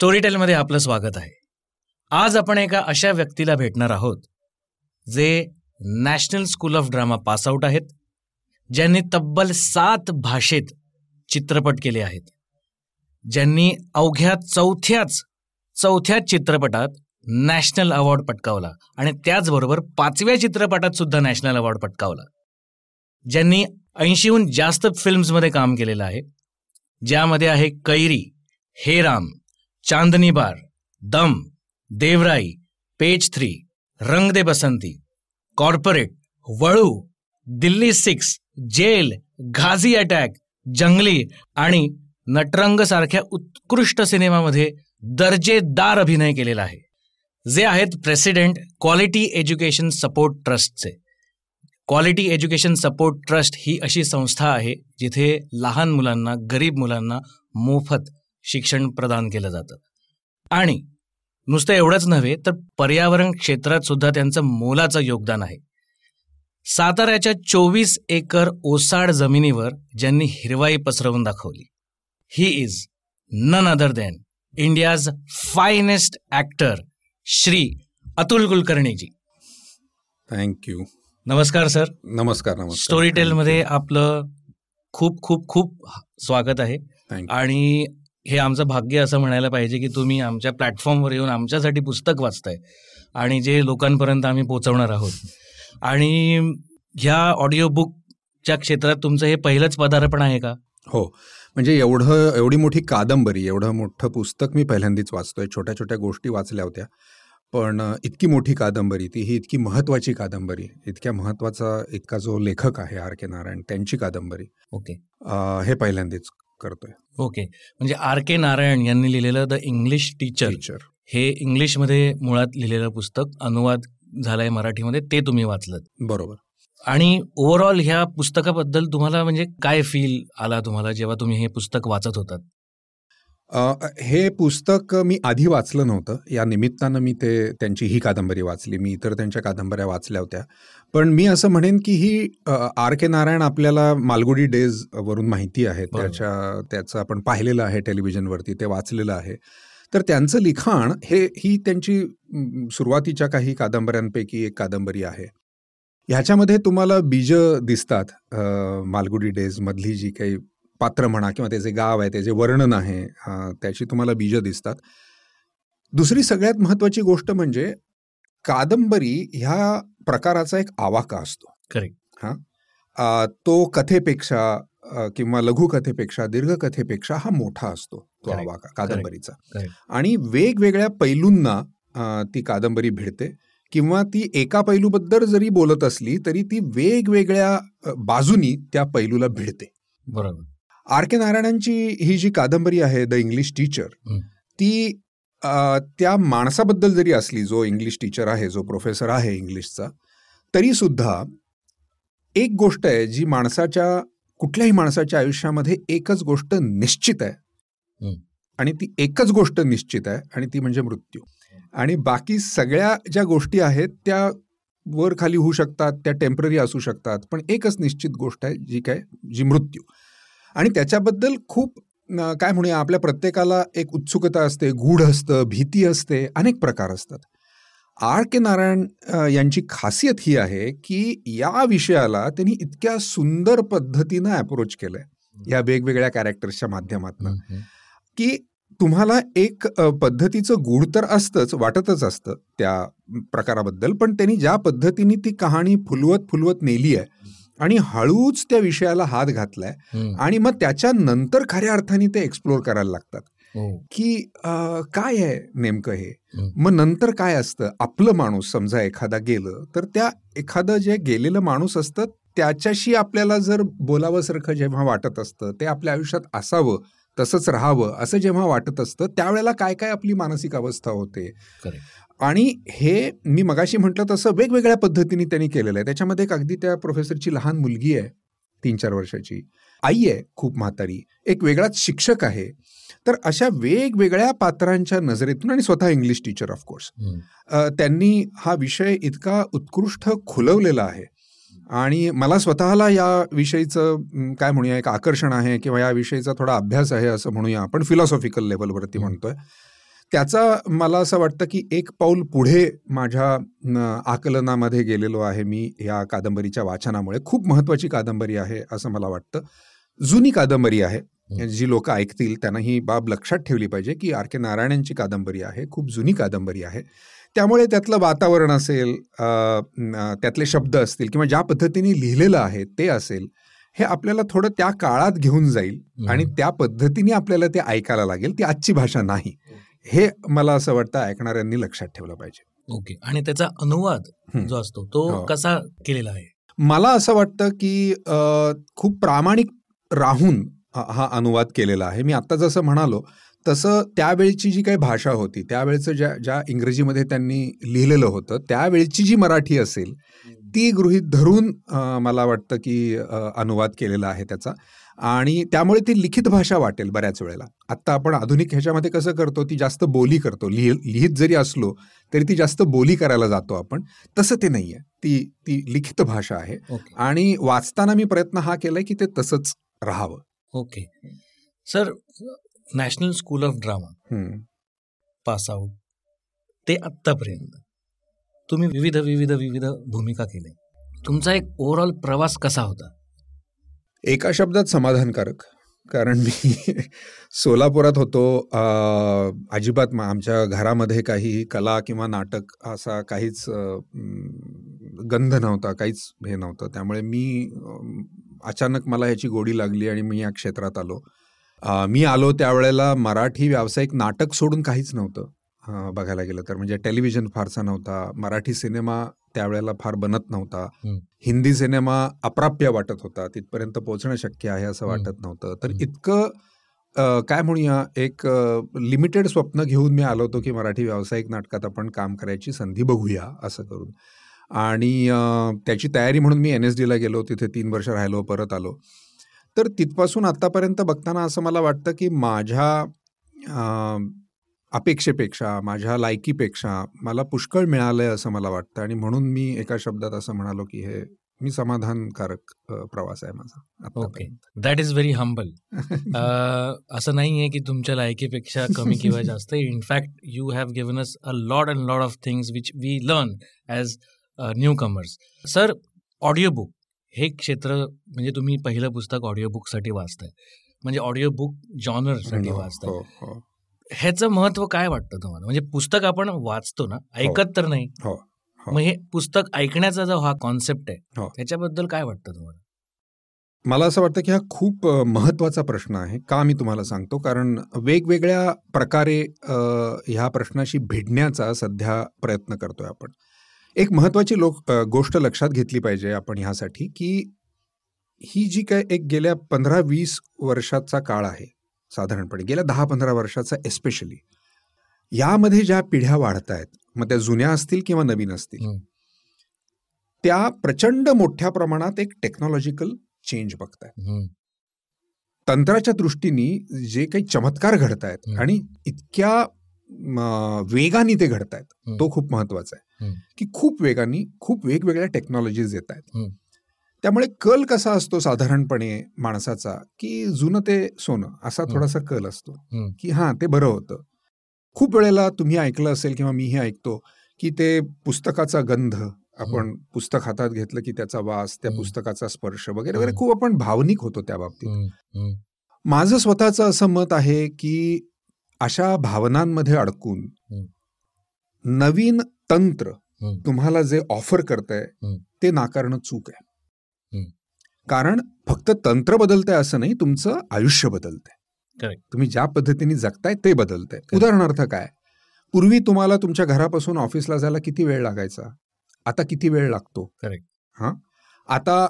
स्टोरीटेलमध्ये आपलं स्वागत आहे. आज आपण एका अशा व्यक्तीला भेटणार आहोत जे National School of Drama pass out आहेत ज्यांनी तब्बल सात भाषेत चित्रपट केले आहेत. ज्यांनी अवघ्या चौथ्याच चौथ्याच चित्रपटात नॅशनल अवॉर्ड पटकावला आणि त्याचबरोबर पाचव्या चित्रपटात सुद्धा नॅशनल अवॉर्ड पटकावला. ज्यांनी ऐंशीहून जास्त फिल्म्समध्ये काम केलेलं आहे ज्यामध्ये आहे कैरी हे राम. चांदनी बार दम देवराई पेज थ्री रंग De Basanti corporate Valu Delhi six jail Ghazi attack Junglee आणि नटरंग सारख्या उत्कृष्ट सिनेमामध्ये दर्जेदार अभिनय केलेला आहे. जे आहेत प्रेसिडेंट क्वालिटी एज्युकेशन सपोर्ट ट्रस्टचे. क्वालिटी एज्युकेशन सपोर्ट ट्रस्ट ही अशी संस्था आहे जिथे लहान मुलांना गरीब मुलांना मोफत शिक्षण प्रदान केलं जातं. आणि नुसतं एवढंच नव्हे तर पर्यावरण क्षेत्रात सुद्धा त्यांचं मोलाचं योगदान आहे. साताऱ्याच्या चोवीस एकर ओसाड जमिनीवर ज्यांनी हिरवाई पसरवून दाखवली he is none other than India's finest actor Shri Atul Kulkarniji. Thank you नमस्कार सर. नमस्कार नमस्कार. स्टोरी टेल मध्ये आपलं खूप खूप खूप स्वागत आहे. आणि हे आमचं भाग्य असं म्हणायला पाहिजे की तुम्ही आमच्या प्लॅटफॉर्मवर येऊन आमच्यासाठी पुस्तक वाचताय आणि जे लोकांपर्यंत आम्ही पोहोचवणार आहोत. आणि ह्या ऑडिओ बुकच्या क्षेत्रात तुमचं हे पहिलंच पदार्पण आहे का? हो. म्हणजे एवढं एवढी मोठी कादंबरी एवढं मोठं पुस्तक मी पहिल्यांदाच वाचतोय. छोट्या छोट्या गोष्टी वाचल्या होत्या. पण इतकी मोठी कादंबरी ती ही इतकी महत्वाची कादंबरी इतक्या महत्त्वाचा इतका जो लेखक आहे आर के नारायण त्यांची कादंबरी. ओके. हे पहिल्यांदाच करतोय. ओके. म्हणजे आर के नारायण यांनी लिहिलेलं द इंग्लिश टीचर टीचर हे इंग्लिशमध्ये मुळात लिहिलेलं पुस्तक अनुवाद झालाय मराठीमध्ये ते तुम्ही वाचलं बरोबर. आणि ओव्हरऑल ह्या पुस्तकाबद्दल तुम्हाला म्हणजे काय फील आला तुम्हाला जेव्हा तुम्ही हे पुस्तक वाचत होतात? हे पुस्तक मी आधी वाचलं नव्हतं. या निमित्तानं मी ते त्यांची ही कादंबरी वाचली. मी इतर त्यांच्या कादंबऱ्या वाचल्या होत्या. पण मी असं म्हणेन की ही आर के नारायण आपल्याला मालगुडी डेज वरून माहिती आहे. त्याच्या त्याचं आपण पाहिलेलं आहे टेलिव्हिजनवरती. ते वाचलेलं आहे. तर त्यांचं लिखाण हे ही त्यांची सुरुवातीच्या काही कादंबऱ्यांपैकी एक कादंबरी आहे. ह्याच्यामध्ये तुम्हाला बीज दिसतात मालगुडी डेज मधली जी काही पात्र म्हणा किंवा त्याचे गाव आहे त्याचे वर्णन आहे त्याची तुम्हाला बीज दिसतात. दुसरी सगळ्यात महत्वाची गोष्ट म्हणजे कादंबरी ह्या प्रकाराचा एक आवाका असतो. Correct. हा? तो कथेपेक्षा किंवा लघुकथेपेक्षा दीर्घकथेपेक्षा हा मोठा असतो तो. आवाका कादंबरीचा. आणि वेगवेगळ्या पैलूंना ती कादंबरी भिडते किंवा ती एका पैलूबद्दल जरी बोलत असली तरी ती वेगवेगळ्या बाजूनी त्या पैलूला भिडते. बरोबर. आर के नारायणांची ही जी कादंबरी आहे द इंग्लिश टीचर. ती त्या माणसाबद्दल जरी असली जो इंग्लिश टीचर आहे जो प्रोफेसर आहे इंग्लिशचा तरी सुद्धा एक गोष्ट आहे जी माणसाच्या कुठल्याही माणसाच्या आयुष्यामध्ये एकच गोष्ट निश्चित आहे. आणि ती एकच गोष्ट निश्चित आहे आणि ती म्हणजे मृत्यू आणि बाकी सगळ्या ज्या गोष्टी आहेत त्या वर खाली होऊ शकतात त्या टेंपररी असू शकतात पण एकच निश्चित गोष्ट आहे जी काय जी मृत्यू आणि त्याच्याबद्दल खूप काय म्हणूया आपल्या प्रत्येकाला एक उत्सुकता असते गूढ असतं भीती असते अनेक प्रकार असतात. आर के नारायण यांची खासियत ही आहे की या विषयाला त्यांनी इतक्या सुंदर पद्धतीनं अप्रोच केलंय. या वेगवेगळ्या कॅरेक्टर्सच्या माध्यमातून. की तुम्हाला एक पद्धतीचं गूढ तर असतंच वाटतच असतं त्या प्रकाराबद्दल पण त्यांनी ज्या पद्धतीने ती कहाणी फुलवत फुलवत नेली आहे आणि हळूच त्या विषयाला हात घातलाय. आणि मग त्याच्यानंतर खऱ्या अर्थाने ते एक्सप्लोर करायला लागतात हो. की काय आहे नेमकं हे. मग नंतर काय असतं आपलं माणूस समजा एखादा गेलं तर त्या एखादं जे गेलेलं माणूस असतं त्याच्याशी आपल्याला जर बोलावंसारखं जेव्हा वाटत असतं ते आपल्या आयुष्यात असावं तसंच राहावं असं जेव्हा वाटत असतं त्यावेळेला काय काय आपली मानसिक अवस्था होते. आणि हे मी मगाशी म्हटलं तसं वेगवेगळ्या पद्धतीने त्यांनी केलेलं आहे. त्याच्यामध्ये एक अगदी त्या प्रोफेसरची लहान मुलगी आहे तीन चार वर्षाची. आई आहे खूप म्हातारी. एक वेगळाच शिक्षक आहे. तर अशा वेगवेगळ्या पात्रांच्या नजरेतून आणि स्वतः इंग्लिश टीचर ऑफकोर्स त्यांनी हा विषय इतका उत्कृष्ट खुलवलेला आहे. आणि मला स्वतःला या विषयीचं काय म्हणूया एक आकर्षण आहे किंवा या विषयीचा थोडा अभ्यास आहे असं म्हणूया आपण फिलॉसॉफिकल लेवलवरती म्हणतोय. त्याचा मला असं वाटतं की एक पाऊल पुढे माझ्या आकलनामध्ये गेलेलो आहे मी या कादंबरीच्या वाचनामुळे. खूप महत्वाची कादंबरी आहे असं मला वाटतं. जुनी कादंबरी आहे. जी लोक ऐकतील त्यांना ही बाब लक्षात ठेवली पाहिजे की आर के नारायणांची कादंबरी आहे खूप जुनी कादंबरी आहे. त्यामुळे त्यातलं वातावरण असेल त्यातले शब्द असतील किंवा ज्या पद्धतीने लिहिलेलं आहे ते असेल हे आपल्याला थोडं त्या काळात घेऊन जाईल आणि त्या पद्धतीने आपल्याला ते ऐकायला लागेल ती आजची भाषा नाही. हे मला असं वाटतं ऐकणाऱ्यांनी लक्षात ठेवलं पाहिजे. ओके. आणि त्याचा अनुवाद. जो असतो तो हो. कसा केलेला आहे? मला असं वाटतं की खूप प्रामाणिक राहून हा अनुवाद केलेला आहे. मी आत्ता जसं म्हणालो तसं त्यावेळची जी काही भाषा होती त्यावेळचं ज्या ज्या इंग्रजीमध्ये त्यांनी लिहिलेलं होतं त्यावेळची जी मराठी असेल ती गृहीत धरून मला वाटतं की अनुवाद केलेला आहे त्याचा. आणि त्यामुळे ती लिखित भाषा वाटेल बऱ्याच वेळेला. आत्ता आपण आधुनिक ह्याच्यामध्ये कसं करतो ती जास्त बोली करतो. लिहि लिहित जरी असलो तरी ती जास्त बोली करायला जातो आपण. तसं ते नाही आहे ती ती लिखित भाषा आहे. ओके. आणि वाचताना मी प्रयत्न हा केलाय की ते तसंच राहावं. Okay. Sir National School of Drama. Pass out. ते आत्तापर्यंत. तुम्ही विविध विविध विविध भूमिका केल्या. तुमचा एक ओव्हरऑल प्रवास कसा होता? एका शब्दात समाधानकारक. कारण मी सोलापुरात होतो. अजिबात आमच्या घरामध्ये काही कला किंवा नाटक असा काहीच गंध नव्हता काहीच हे नव्हतं. त्यामुळे मी अचानक मला ह्याची गोडी लागली आणि मी या क्षेत्रात आलो. मी आलो त्यावेळेला मराठी व्यावसायिक नाटक सोडून काहीच नव्हतं बघायला गेलं तर. म्हणजे टेलिव्हिजन फारसा नव्हता मराठी सिनेमा त्यावेळेला फार बनत नव्हता. हिंदी सिनेमा अप्राप्य वाटत होता तिथपर्यंत पोहोचणं शक्य आहे असं वाटत नव्हतं. तर इतकं काय म्हणूया एक लिमिटेड स्वप्न घेऊन मी आलो होतो की मराठी व्यावसायिक नाटकात आपण काम करायची संधी बघूया असं करून. आणि त्याची तयारी म्हणून मी एन एस डीला गेलो तिथे तीन वर्ष राहिलो परत आलो. तर तिथपासून आत्तापर्यंत बघताना असं मला वाटतं की माझ्या अपेक्षेपेक्षा माझ्या लायकीपेक्षा मला पुष्कळ मिळालंय असं मला वाटतं. आणि म्हणून मी एका शब्दात असं म्हणालो की हे मी समाधानकारक प्रवास आहे माझा okay. That is very humble असं नाही आहे की तुमच्या लायकीपेक्षा कमी किंवा जास्त. In fact you have given us a lot and lot of things which we learn as newcomers sir audio book हे क्षेत्र म्हणजे तुम्ही पहिलं पुस्तक ऑडिओ बुकसाठी वाचताय. म्हणजे ऑडिओ बुक जॉनरसाठी हो, वाचताय. हो, हो. ह्याचं महत्त्व काय वाटतं तुम्हाला? म्हणजे पुस्तक आपण वाचतो ना ऐकत तर नाही. मग हे पुस्तक ऐकण्याचा जो हा कॉन्सेप्ट आहे त्याच्याबद्दल काय वाटतं तुम्हाला? मला असं वाटतं की हा खूप महत्त्वाचा प्रश्न आहे का मी तुम्हाला सांगतो? कारण वेगवेगळ्या प्रकारे ह्या प्रश्नाशी भिडण्याचा सध्या प्रयत्न करतोय आपण. एक महत्वाची लोक गोष्ट लक्षात घेतली पाहिजे आपण ह्यासाठी की ही जी काय एक गेल्या पंधरा वीस वर्षाचा काळ आहे साधारणपणे गेल्या दहा पंधरा वर्षाचा एस्पेशली यामध्ये ज्या पिढ्या वाढत आहेत मग त्या जुन्या असतील किंवा नवीन असतील त्या प्रचंड मोठ्या प्रमाणात एक टेक्नॉलॉजिकल चेंज बघतायत. तंत्राच्या दृष्टीने जे काही चमत्कार घडत आहेत आणि इतक्या वेगाने ते घडत आहेत तो खूप महत्त्वाचा आहे. की खूप वेगाने खूप वेगवेगळ्या टेक्नॉलॉजीज येत आहेत. त्यामुळे कल कसा असतो साधारणपणे माणसाचा? की जुनं ते सोनं असा थोडासा कल असतो. की हां ते बरं होतं. खूप वेळेला तुम्ही ऐकलं असेल किंवा मीही ऐकतो की ते पुस्तकाचा गंध आपण पुस्तक हातात घेतलं की त्याचा वास त्या पुस्तकाचा स्पर्श वगैरे वगैरे खूप आपण भावनिक होतो त्या बाबतीत. माझं स्वतःचं असं मत आहे की अशा भावनांमध्ये अडकून नवीन तंत्र तुम्हाला जे ऑफर करतंय ते नाकारणं चूक आहे. कारण फक्त तंत्र बदलतंय असं नाही तुमचं आयुष्य बदलतंय. तुम्ही ज्या पद्धतीने जगताय ते बदलतंय. उदाहरणार्थ काय? पूर्वी तुम्हाला तुमच्या घरापासून ऑफिसला जायला किती वेळ लागायचा? आता किती वेळ लागतो? हा? आता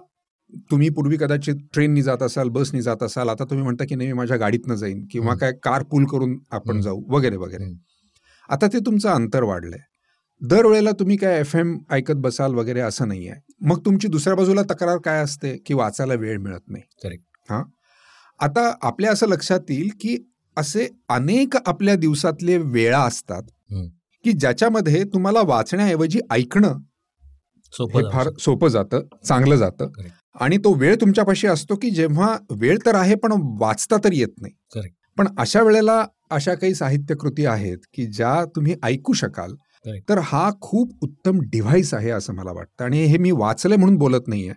तुम्ही पूर्वी कदाचित ट्रेननी जात असाल बसनी जात असाल आता तुम्ही म्हणता की नाही माझ्या गाडीतनं जाईन किंवा काय कार पूल करून आपण जाऊ वगैरे वगैरे. आता ते तुमचं अंतर वाढलंय. दरवेळेला तुम्ही काय एफ एम ऐकत बसाल वगैरे असं नाही आहे मग तुमची दुसऱ्या बाजूला तक्रार काय असते की वाचायला वेळ मिळत नाही? करेक्ट हा? आता आपल्या असं लक्षात येईल की असे अनेक आपल्या दिवसातले वेळा असतात की ज्याच्यामध्ये तुम्हाला वाचण्याऐवजी ऐकणं हे फार सोपं जातं चांगलं जातं. आणि तो वेळ तुमच्यापाशी असतो की जेव्हा वेळ तर आहे पण वाचता तर येत नाही. पण अशा वेळेला अशा काही साहित्यकृती आहेत की ज्या तुम्ही ऐकू शकाल. तर हा खूप उत्तम डिव्हाइस आहे असं मला वाटतं. आणि हे मी वाचलंय म्हणून बोलत नाहीये.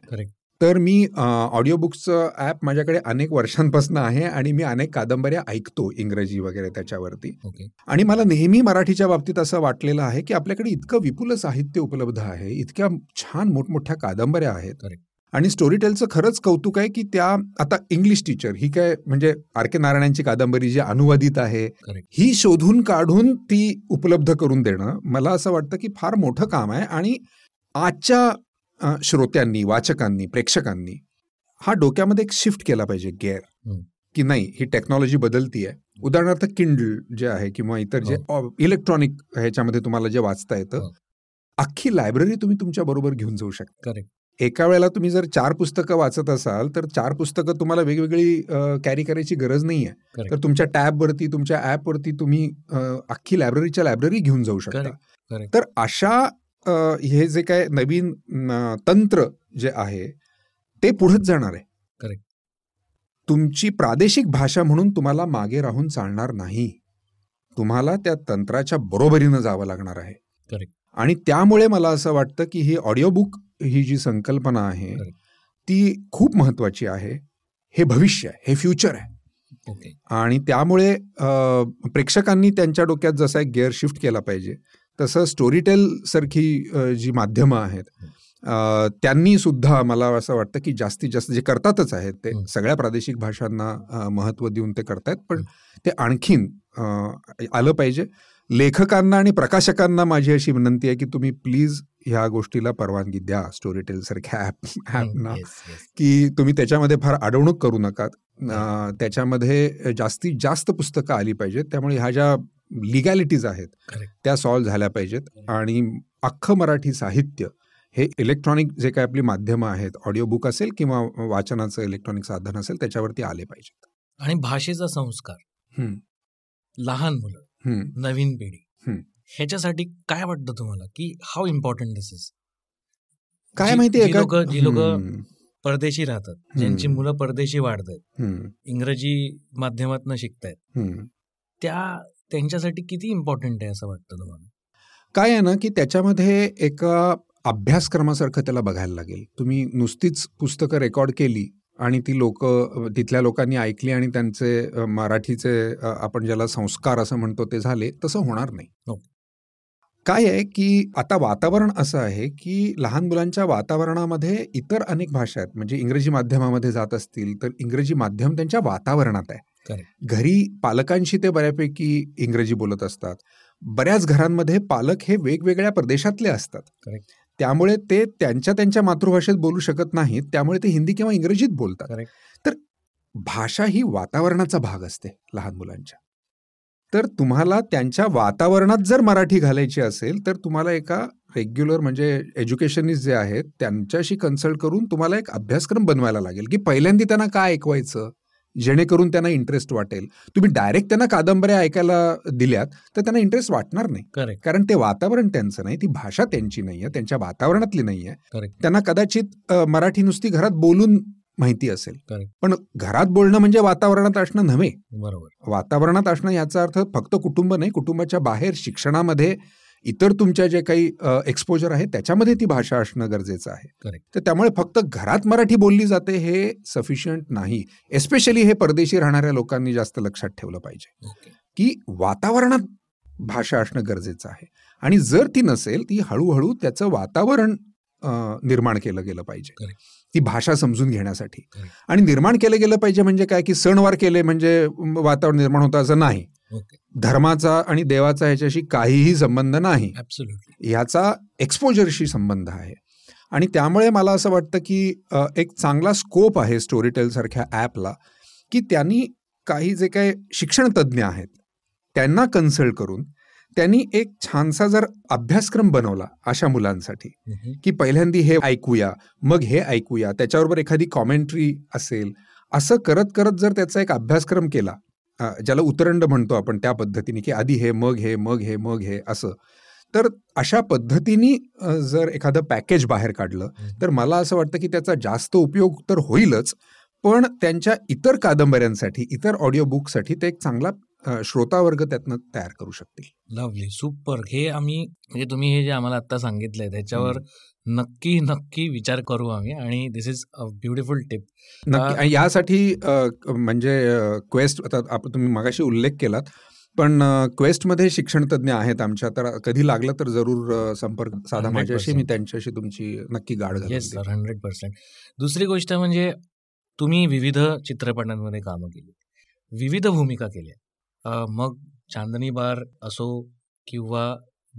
तर मी ऑडिओ बुक्सचं ॲप माझ्याकडे अनेक वर्षांपासून आहे आणि मी अनेक कादंबऱ्या ऐकतो इंग्रजी वगैरे त्याच्यावरती. आणि मला नेहमी मराठीच्या बाबतीत असं वाटलेलं आहे की आपल्याकडे इतकं विपुल साहित्य उपलब्ध आहे इतक्या छान मोठमोठ्या कादंबऱ्या आहेत. आणि स्टोरी टेलचं खरंच कौतुक आहे की त्या आता इंग्लिश टीचर ही काय म्हणजे आर के नारायणांची कादंबरी जी अनुवादित आहे ही शोधून काढून ती उपलब्ध करून देणं मला असं वाटतं की फार मोठं काम आहे. आणि आजच्या श्रोत्यांनी वाचकांनी प्रेक्षकांनी हा डोक्यामध्ये एक शिफ्ट केला पाहिजे गेअर की नाही ही टेक्नॉलॉजी बदलती आहे उदाहरणार्थ किंडल जे आहे किंवा इतर जे इलेक्ट्रॉनिक ह्याच्यामध्ये तुम्हाला जे वाचता येतं अख्खी लायब्ररी तुम्ही तुमच्या बरोबर घेऊन जाऊ शकता. एका वेळेला तुम्ही जर चार पुस्तकं वाचत असाल तर चार पुस्तकं तुम्हाला वेगवेगळी कॅरी करायची गरज नाही आहे तर तुमच्या टॅबवरती तुमच्या ॲपवरती तुम्ही अख्खी लायब्ररीच्या लायब्ररी घेऊन जाऊ शकता. तर अशा हे जे काय नवीन तंत्र जे आहे ते पुढेच जाणार आहे. तुमची प्रादेशिक भाषा म्हणून तुम्हाला मागे राहून चालणार नाही. तुम्हाला त्या तंत्राच्या बरोबरीनं जावं लागणार आहे. आणि त्यामुळे मला असं वाटतं की ही ऑडिओ बुक ही जी संकल्पना आहे. ती खूप महत्वाची आहे. हे भविष्य आहे हे फ्युचर आहे. ओके. आणि त्यामुळे प्रेक्षकांनी त्यांच्या डोक्यात जसा एक गिअर शिफ्ट केला पाहिजे तसं स्टोरीटेल सारखी जी माध्यमं आहेत त्यांनी सुद्धा मला असं वाटतं की जास्तीत जास्त जे करतातच आहेत ते. सगळ्या प्रादेशिक भाषांना महत्त्व देऊन ते करतायत. पण ते आणखीन आलं पाहिजे. लेखकांना आणि प्रकाशकांना माझी अशी विनंती आहे की तुम्ही प्लीज ह्या गोष्टीला परवानगी द्या स्टोरीटेल सारख्या ॲप ॲपना की तुम्ही त्याच्यामध्ये फार अडवणूक करू नका. त्याच्यामध्ये जास्तीत जास्त पुस्तकं आली पाहिजेत. त्यामुळे ह्या ज्या लिगॅलिटीज आहेत. त्या सॉल्व्ह झाल्या पाहिजेत. आणि अख्खं मराठी साहित्य हे इलेक्ट्रॉनिक जे काही आपली माध्यमं आहेत ऑडिओ बुक असेल किंवा वाचनाचं इलेक्ट्रॉनिक साधन असेल त्याच्यावरती आले पाहिजेत. आणि भाषेचा संस्कार. लहान मुलं. नवीन पिढी. ह्याच्यासाठी काय वाटतं तुम्हाला? की हाऊ इम्पॉर्टंट दिस इज काय माहितीये लोकं- जी लोकं परदेशी राहतात. ज्यांची. मुलं परदेशी वाढत आहेत हम्म, इंग्रजी माध्यमातून शिकतायत. त्या त्यांच्यासाठी किती इम्पॉर्टंट आहे असं वाटतं तुम्हाला? काय आहे ना की त्याच्यामध्ये एका अभ्यासक्रमासारखं त्याला बघायला लागेल. तुम्ही नुसतीच पुस्तकं रेकॉर्ड केली आणि ती लोक तिथल्या लोकांनी ऐकली आणि त्यांचे मराठीचे आपण ज्याला संस्कार असं म्हणतो ते झाले तसं होणार नाही. हो. काय आहे की आता वातावरण असं आहे की लहान मुलांच्या वातावरणामध्ये इतर अनेक भाषा आहेत. म्हणजे इंग्रजी माध्यमामध्ये जात असतील तर इंग्रजी माध्यम त्यांच्या वातावरणात आहे. घरी पालकांशी ते बऱ्यापैकी इंग्रजी बोलत असतात. बऱ्याच घरांमध्ये पालक हे वेगवेगळ्या प्रदेशातले असतात. त्यामुळे ते त्यांच्या त्यांच्या मातृभाषेत बोलू शकत नाहीत. त्यामुळे ते हिंदी किंवा इंग्रजीत बोलतात. तर भाषा ही वातावरणाचा भाग असते लहान मुलांच्या. तर तुम्हाला त्यांच्या वातावरणात जर मराठी घालायची असेल तर तुम्हाला एका रेग्युलर म्हणजे एज्युकेशनिस्ट जे आहेत त्यांच्याशी कन्सल्ट करून तुम्हाला एक अभ्यासक्रम बनवायला लागेल की पहिल्यांदा त्यांना काय ऐकवायचं? जेणेकरून त्यांना इंटरेस्ट वाटेल. तुम्ही डायरेक्ट त्यांना कादंबऱ्या ऐकायला दिल्यात तर त्यांना इंटरेस्ट वाटणार नाही. कारण ते वातावरण त्यांचं नाही ती भाषा त्यांची नाही आहे त्यांच्या वातावरणातली नाही आहे त्यांना कदाचित मराठी नुसती घरात बोलून माहिती असेल. पण घरात बोलणं म्हणजे वातावरणात असणं नव्हे. बरोबर. वातावरणात असणं याचा अर्थ फक्त कुटुंब नाही कुटुंबाच्या बाहेर शिक्षणामध्ये इतर तुमच्या जे काही एक्सपोजर आहे त्याच्यामध्ये ती भाषा असणं गरजेचं आहे. तर त्यामुळे फक्त घरात मराठी बोलली जाते हे सफिशियंट नाही. एस्पेशली हे परदेशी राहणाऱ्या लोकांनी जास्त लक्षात ठेवलं पाहिजे. की वातावरणात भाषा असणं गरजेचं आहे. आणि जर ती नसेल ती हळूहळू त्याचं वातावरण निर्माण केलं गेलं पाहिजे. ती भाषा समजून घेण्यासाठी. आणि निर्माण केलं गेलं पाहिजे म्हणजे काय? की सणवार केले म्हणजे वातावरण निर्माण होतं असं नाही. धर्माचा आणि देवाचा ह्याच्याशी काहीही संबंध नाही. ह्याचा एक्सपोजरशी संबंध आहे. आणि त्यामुळे मला असं वाटतं की एक चांगला स्कोप आहे स्टोरीटेल सारख्या ॲपला की त्यांनी काही जे काही शिक्षण तज्ज्ञ आहेत त्यांना कन्सल्ट करून त्यांनी एक छानसा जर अभ्यासक्रम बनवला अशा मुलांसाठी की पहिल्यांदी हे ऐकूया मग हे ऐकूया त्याच्याबरोबर एखादी कॉमेंट्री असेल असं करत करत जर त्याचा एक अभ्यासक्रम केला ज्याला उतरंड म्हणतो आपण त्या पद्धतीने की आधी हे मग हे मग हे मग हे असं तर अशा पद्धतीने जर एखादं पॅकेज बाहेर काढलं तर मला असं वाटतं की त्याचा जास्त उपयोग तर होईलच पण त्यांच्या इतर कादंबऱ्यांसाठी इतर ऑडिओ बुकसाठी ते एक चांगला श्रोतावर्ग त्यातनं तयार करू शकतील. Lovely super. हे आम्ही म्हणजे तुम्ही हे जे आम्हाला आता सांगितलंय त्याच्यावर नक्की नक्की विचार करू आम्ही आणि this is a beautiful tip यासाठी म्हणजे क्वेस्ट आता आपण तुम्ही मगाशी उल्लेख केलात पण क्वेस्टमध्ये शिक्षण तज्ज्ञ आहेत आमच्या तर कधी लागलं तर जरूर संपर्क साधा 100% माझ्याशी. मी त्यांच्याशी तुमची नक्की देईन. Sir hundred percent. दुसरी गोष्ट म्हणजे तुम्ही विविध चित्रपटांमध्ये कामं केली विविध भूमिका केल्या मग चांदणी बार असो किंवा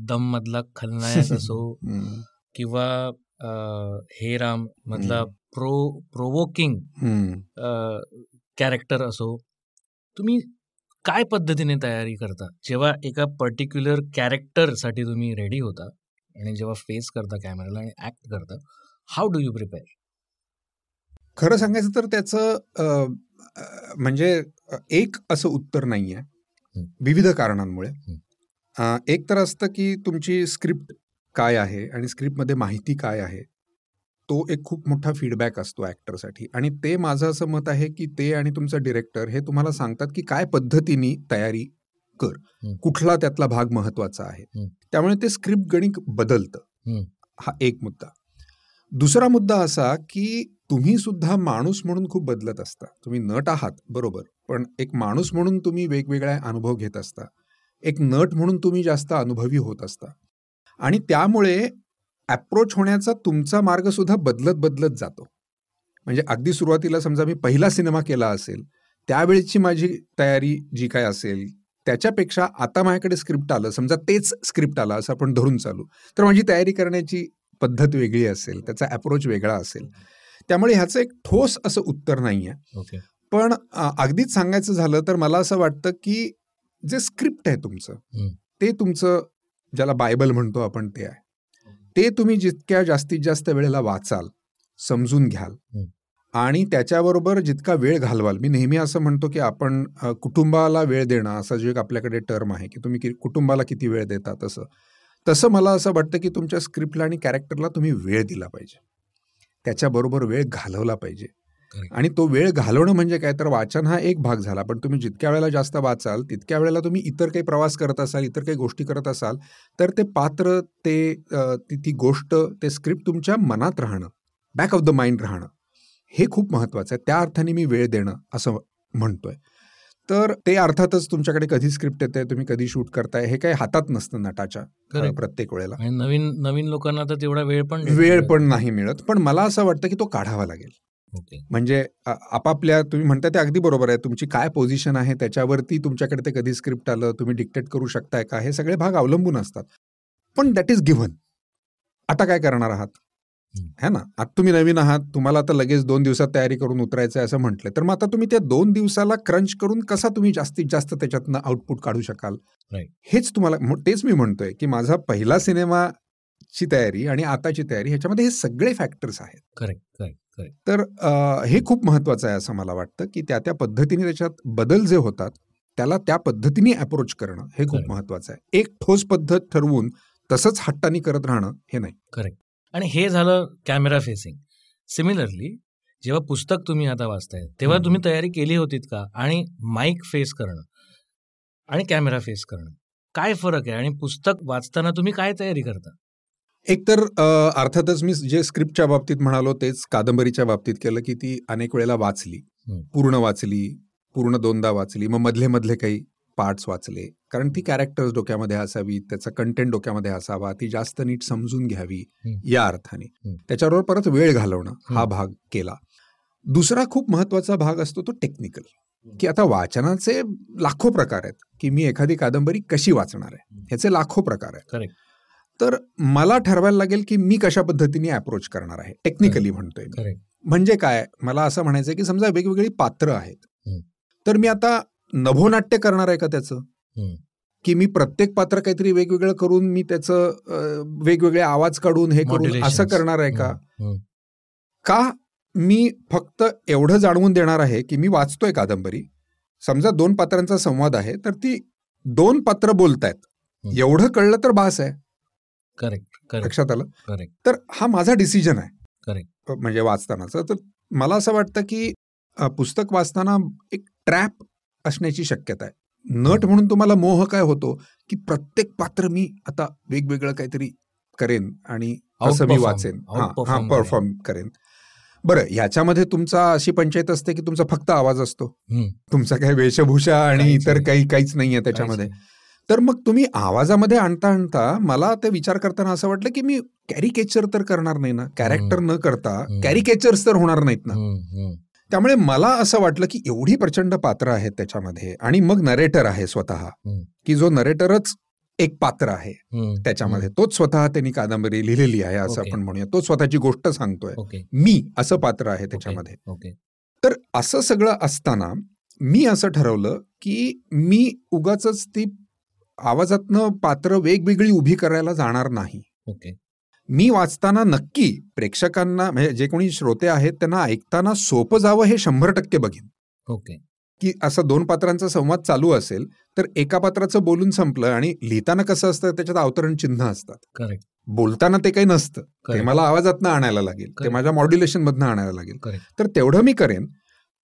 दम मधला खलनायक असो किंवा हे राम मधला. Pro provoking. कॅरेक्टर असो तुम्ही काय पद्धतीने तयारी करता जेव्हा एका पर्टिक्युलर कॅरेक्टरसाठी तुम्ही रेडी होता आणि जेव्हा फेस करता कॅमेराला आणि ऍक्ट करता हाऊ डू यू प्रिपेअर खरं सांगायचं तर त्याचं म्हणजे एक असं उत्तर नाही आहे. विविध कारणांमुळे. एक तर असतं की तुमची स्क्रिप्ट काय आहे आणि स्क्रिप्टमध्ये माहिती काय आहे तो एक खूप मोठा फीडबॅक असतो ॲक्टरसाठी. आणि ते माझं असं मत आहे की ते आणि तुमचं डिरेक्टर हे तुम्हाला सांगतात की काय पद्धतीने तयारी कर. कुठला त्यातला भाग महत्त्वाचा आहे. त्यामुळे ते स्क्रिप्ट गणित बदलतं. हा एक मुद्दा. दुसरा मुद्दा असा की तुम्ही सुद्धा माणूस म्हणून खूप बदलत असता. तुम्ही नट आहात बरोबर. पण एक माणूस म्हणून तुम्ही वेगवेगळ्या अनुभव घेत असता. एक नट म्हणून तुम्ही जास्त अनुभवी होत असता. आणि त्यामुळे अप्रोच होण्याचा तुमचा मार्ग सुद्धा बदलत बदलत जातो. म्हणजे अगदी सुरुवातीला समजा मी पहिला सिनेमा केला असेल त्यावेळची माझी तयारी जी काय असेल त्याच्यापेक्षा आता माझ्याकडे स्क्रिप्ट आलं समजा तेच स्क्रिप्ट आलं असं आपण धरून चालू. तर माझी तयारी करण्याची पद्धत वेगळी असेल त्याचा अप्रोच वेगळा असेल. त्यामुळे ह्याचं एक ठोस असं उत्तर नाही आहे ओके. पण अगदीच सांगायचं झालं तर मला असं वाटतं की जे स्क्रिप्ट आहे तुमचं. ते तुमचं ज्याला बायबल म्हणतो आपण ते आहे ते तुम्ही जितक्या जास्तीत जास्त वेळेला वाचाल समजून घ्याल. आणि त्याच्याबरोबर जितका वेळ घालवाल मी नेहमी असं म्हणतो की आपण कुटुंबाला वेळ देणं असं जे एक आपल्याकडे टर्म आहे की तुम्ही कि- कुटुंबाला किती वेळ देता तसं तसं मला असं वाटतं की तुमच्या स्क्रिप्टला आणि कॅरेक्टरला तुम्ही वेळ दिला पाहिजे त्याच्याबरोबर वेळ घालवला पाहिजे. आणि तो वेळ घालवणं म्हणजे काय? तर वाचन हा एक भाग झाला. पण तुम्ही जितक्या वेळेला जास्त वाचाल तितक्या वेळेला तुम्ही इतर काही प्रवास करत असाल इतर काही गोष्टी करत असाल तर ते पात्र ते ती गोष्ट ते स्क्रिप्ट तुमच्या मनात राहणं बॅक ऑफ द माइंड राहणं हे खूप महत्वाचं आहे. त्या अर्थाने मी वेळ देणं असं म्हणतोय. तर ते अर्थातच तुमच्याकडे कधी स्क्रिप्ट येते तुम्ही कधी शूट करताय हे काही हातात नसतं नटाच्या. प्रत्येक वेळेला. आणि नवीन नवीन लोकांना तर तेवढा वेळ पण. वेळ पण नाही मिळत. पण मला असं वाटतं की तो काढावा लागेल. म्हणजे आपापल्या तुम्ही म्हणता ते अगदी बरोबर आहे. तुमची काय पोझिशन आहे त्याच्यावरती तुमच्याकडे ते कधी स्क्रिप्ट आलं तुम्ही डिक्टेट करू शकताय का? हे सगळे भाग अवलंबून असतात. पण दॅट इज गिव्हन आता काय करणार आहात? हं. ना? आता तुम्ही नवीन आहात तुम्हाला आता लगेच दोन दिवसात तयारी करून उतरायचं आहे असं म्हटलं. तर मग आता तुम्ही त्या दोन दिवसाला क्रंच करून कसा तुम्ही जास्तीत जास्त त्याच्यातनं आउटपुट काढू शकाल. हेच तुम्हाला तेच मी म्हणतोय की माझा पहिला सिनेमाची तयारी आणि आताची तयारी ह्याच्यामध्ये हे सगळे फॅक्टर्स आहेत. करेक्ट करेक्ट तर हे खूप महत्वाचं आहे असं मला वाटतं की त्या त्या पद्धतीने त्याच्यात बदल जे होतात त्याला त्या पद्धतीने अप्रोच करणं हे खूप. महत्वाचं आहे. एक ठोस पद्धत ठरवून तसंच हट्टानी करत राहणं हे नाही. करेक्ट आणि हे झालं कॅमेरा फेसिंग सिमिलरली जेव्हा पुस्तक तुम्ही आता वाचताय तेव्हा. तुम्ही तयारी केली होतीत का? आणि माईक फेस करणं आणि कॅमेरा फेस करणं. काय फरक आहे? आणि पुस्तक वाचताना तुम्ही काय तयारी करता? एकतर अर्थातच मी जे स्क्रिप्टच्या बाबतीत म्हणालो तेच कादंबरीच्या बाबतीत केलं की ती अनेक वेळेला वाचली. पूर्ण वाचली पूर्ण दोनदा वाचली मग मधले मधले काही पार्ट्स वाचले कारण ती कॅरेक्टर्स डोक्यामध्ये असावी त्याचा कंटेंट डोक्यामध्ये असावा ती जास्त नीट समजून घ्यावी. या अर्थाने. त्याच्याबरोबर परत वेळ घालवणं हा. भाग केला दुसरा खूप महत्त्वाचा भाग असतो तो टेक्निकल की आता वाचनाचे लाखो प्रकार आहेत की मी एखादी कादंबरी कशी वाचणार आहे ह्याचे लाखो प्रकार आहेत तर मला ठरवायला लागेल की मी कशा पद्धतीने अप्रोच करणार आहे. टेक्निकली म्हणतोय म्हणजे काय? मला असं म्हणायचं की समजा वेगवेगळी पात्र आहेत. तर मी आता नभोनाट्य करणार आहे का त्याचं. की मी प्रत्येक पात्र काहीतरी वेगवेगळं करून मी त्याचं वेगवेगळे आवाज काढून हे करून. असं करणार आहे का. का मी फक्त एवढं जाणवून देणार आहे की मी वाचतोय कादंबरी? समजा दोन पात्रांचा संवाद आहे तर ती दोन पात्र बोलतायत. एवढं कळलं तर बास आहे. करेक्ट करेक्ट लक्षात आलं? करेक्ट तर हा माझा डिसिजन आहे. अ, म्हणजे वाचतानाचा. तर मला असं वाटतं की पुस्तक वाचताना एक ट्रॅप असण्याची शक्यता आहे. नट म्हणून तुम्हाला मोह काय होतो की प्रत्येक पात्र मी आता वेगवेगळं काहीतरी करेन आणि असं मी. वाचेन. हा. परफॉर्म करेन. बरं ह्याच्यामध्ये तुमचा अशी पंचायत असते की तुमचा फक्त आवाज असतो. तुमचा काही वेशभूषा आणि इतर. काही काहीच नाहीये त्याच्यामध्ये? तर मग तुम्ही आवाजामध्ये आणता आणता मला ते विचार करताना असं वाटलं की मी कॅरिकेचर तर करणार नाही ना? कॅरेक्टर न करता. कॅरिकेचर्स तर होणार नाहीत ना. त्यामुळे मला असं वाटलं की एवढी प्रचंड पात्र आहेत त्याच्यामध्ये आणि मग नरेटर आहे स्वतः. की जो नरेटरच एक पात्र आहे. त्याच्यामध्ये. तोच स्वतः त्यांनी कादंबरी लिहिलेली आहे असं. आपण म्हणूया. तो स्वतःची गोष्ट सांगतोय. मी असं पात्र आहे त्याच्यामध्ये. तर असं सगळं असताना मी असं ठरवलं की मी उगाच ती आवाजातनं पात्र वेगवेगळी उभी करायला जाणार नाही. ओके. मी वाचताना नक्की प्रेक्षकांना म्हणजे जे कोणी श्रोते आहेत त्यांना ऐकताना सोपं जावं हे शंभर टक्के बघेन. ओके. की असं दोन पात्रांचा संवाद चालू असेल तर एका पात्राचं बोलून संपलं आणि लिहिताना कसं असतं त्याच्यात अवतरण चिन्ह असतात. करेक्ट. बोलताना ते काही नसतं. ते. मला आवाजातनं आणायला लागेल. ते. माझ्या मॉड्युलेशन मधनं आणायला लागेल. तर तेवढं मी करेन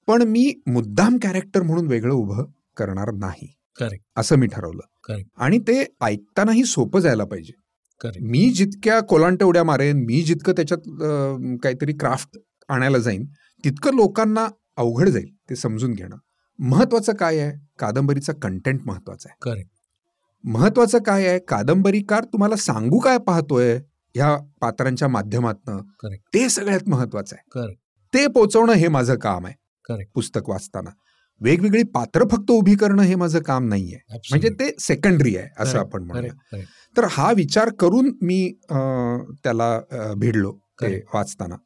पण मी मुद्दाम कॅरेक्टर म्हणून वेगळं उभं करणार नाही. असं मी ठरवलं. आणि ते ऐकतानाही सोपं जायला पाहिजे. मी जितक्या कोलांट उड्या मारेन मी जितकं त्याच्यात काहीतरी क्राफ्ट आणायला जाईन तितकं लोकांना अवघड जाईल ते समजून घेणं. महत्वाचं काय आहे? कादंबरीचा कंटेंट महत्त्वाचा आहे. करेक्ट महत्वाचं काय आहे? कादंबरीकार तुम्हाला सांगू काय पाहतोय ह्या पात्रांच्या माध्यमातनं. ते सगळ्यात महत्वाचं आहे. ते पोचवणं हे माझं काम आहे. पुस्तक वाचताना. वेगवेगळी पात्र फक्त उभी करणं हे माझं काम नाहीये. म्हणजे ते सेकंडरी आहे असं. आपण म्हणूया. तर हा विचार करून मी त्याला भिडलो ते. वाचताना.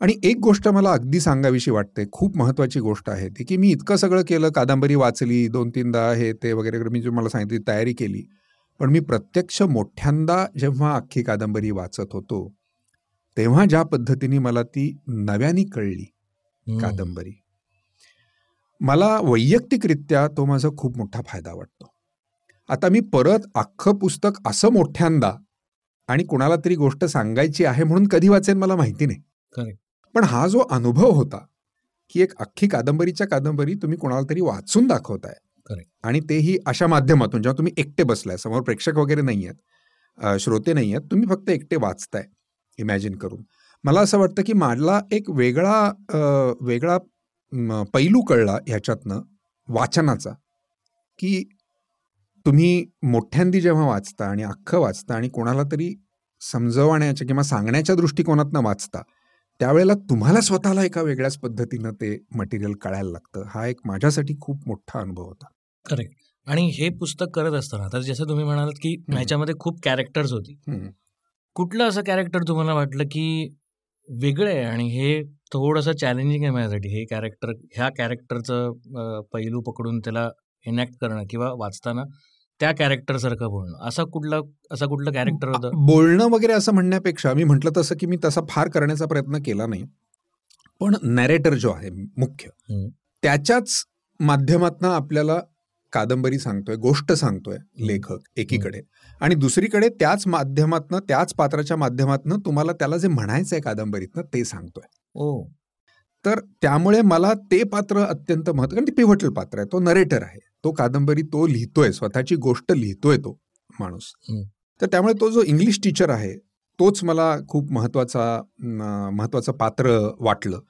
आणि एक गोष्ट मला अगदी सांगावीशी वाटते खूप महत्वाची गोष्ट आहे ती की मी इतकं सगळं केलं कादंबरी वाचली दोन तीनदा हे ते वगैरे वगैरे मी जे मला सांगितली तयारी केली. पण मी प्रत्यक्ष मोठ्यांदा जेव्हा अख्खी कादंबरी वाचत होतो तेव्हा ज्या पद्धतीने मला ती नव्याने कळली कादंबरी. मला वैयक्तिकरित्या तो माझा खूप मोठा फायदा वाटतो आता मी परत अख्खं पुस्तक असं मोठ्यांदा आणि कुणाला तरी गोष्ट सांगायची आहे म्हणून कधी वाचेन मला माहिती नाही. पण हा जो अनुभव होता की एक अख्खी कादंबरीच्या कादंबरी तुम्ही कुणाला तरी वाचून दाखवताय. आणि तेही अशा माध्यमातून जेव्हा तुम्ही एकटे बसलाय समोर प्रेक्षक वगैरे नाही आहेत श्रोते नाही आहेत तुम्ही फक्त एकटे वाचताय इमॅजिन करून मला असं वाटतं की मला एक वेगळा वेगळा पैलू कळला ह्याच्यातनं वाचनाचा की तुम्ही मोठ्यांदी जेव्हा वाचता आणि अख्खं वाचता आणि कोणाला तरी समजवण्याच्या किंवा सांगण्याच्या दृष्टिकोनातनं वाचता त्यावेळेला तुम्हाला स्वतःला एका वेगळ्याच पद्धतीनं ते मटेरियल कळायला लागतं. हा एक माझ्यासाठी खूप मोठा अनुभव होता. करेक्ट आणि हे पुस्तक करत असताना आता जसं तुम्ही म्हणालात की ह्याच्यामध्ये खूप कॅरेक्टर्स होती. कुठलं असं कॅरेक्टर तुम्हाला वाटलं की वेगळं आहे आणि हे थोडंसं चॅलेंजिंग आहे माझ्यासाठी. हे कॅरेक्टर ह्या कॅरेक्टरचं पैलू पकडून त्याला इनॅक्ट करणं किंवा वाचताना त्या कॅरेक्टरसारखं बोलणं. असा कुठला असं कुठलं कॅरेक्टर होतं? बोलणं वगैरे असं म्हणण्यापेक्षा मी म्हटलं तसं की मी तसा फार करण्याचा प्रयत्न केला नाही. पण नॅरेटर जो आहे मुख्य. त्याच्याच माध्यमातनं आपल्याला कादंबरी सांगतोय गोष्ट सांगतोय लेखक एकीकडे. आणि दुसरीकडे त्याच माध्यमातनं त्याच पात्राच्या माध्यमातनं तुम्हाला त्याला जे म्हणायचं आहे कादंबरीतनं ते सांगतोय. ओ तर त्यामुळे मला ते पात्र अत्यंत महत्त्व कारण ते पिव्हटल पात्र आहे तो नरेटर आहे. तो कादंबरी तो लिहितोय स्वतःची गोष्ट लिहितोय तो माणूस. तर त्यामुळे तो जो इंग्लिश टीचर आहे तोच मला खूप महत्त्वाचा महत्वाचं पात्र वाटलं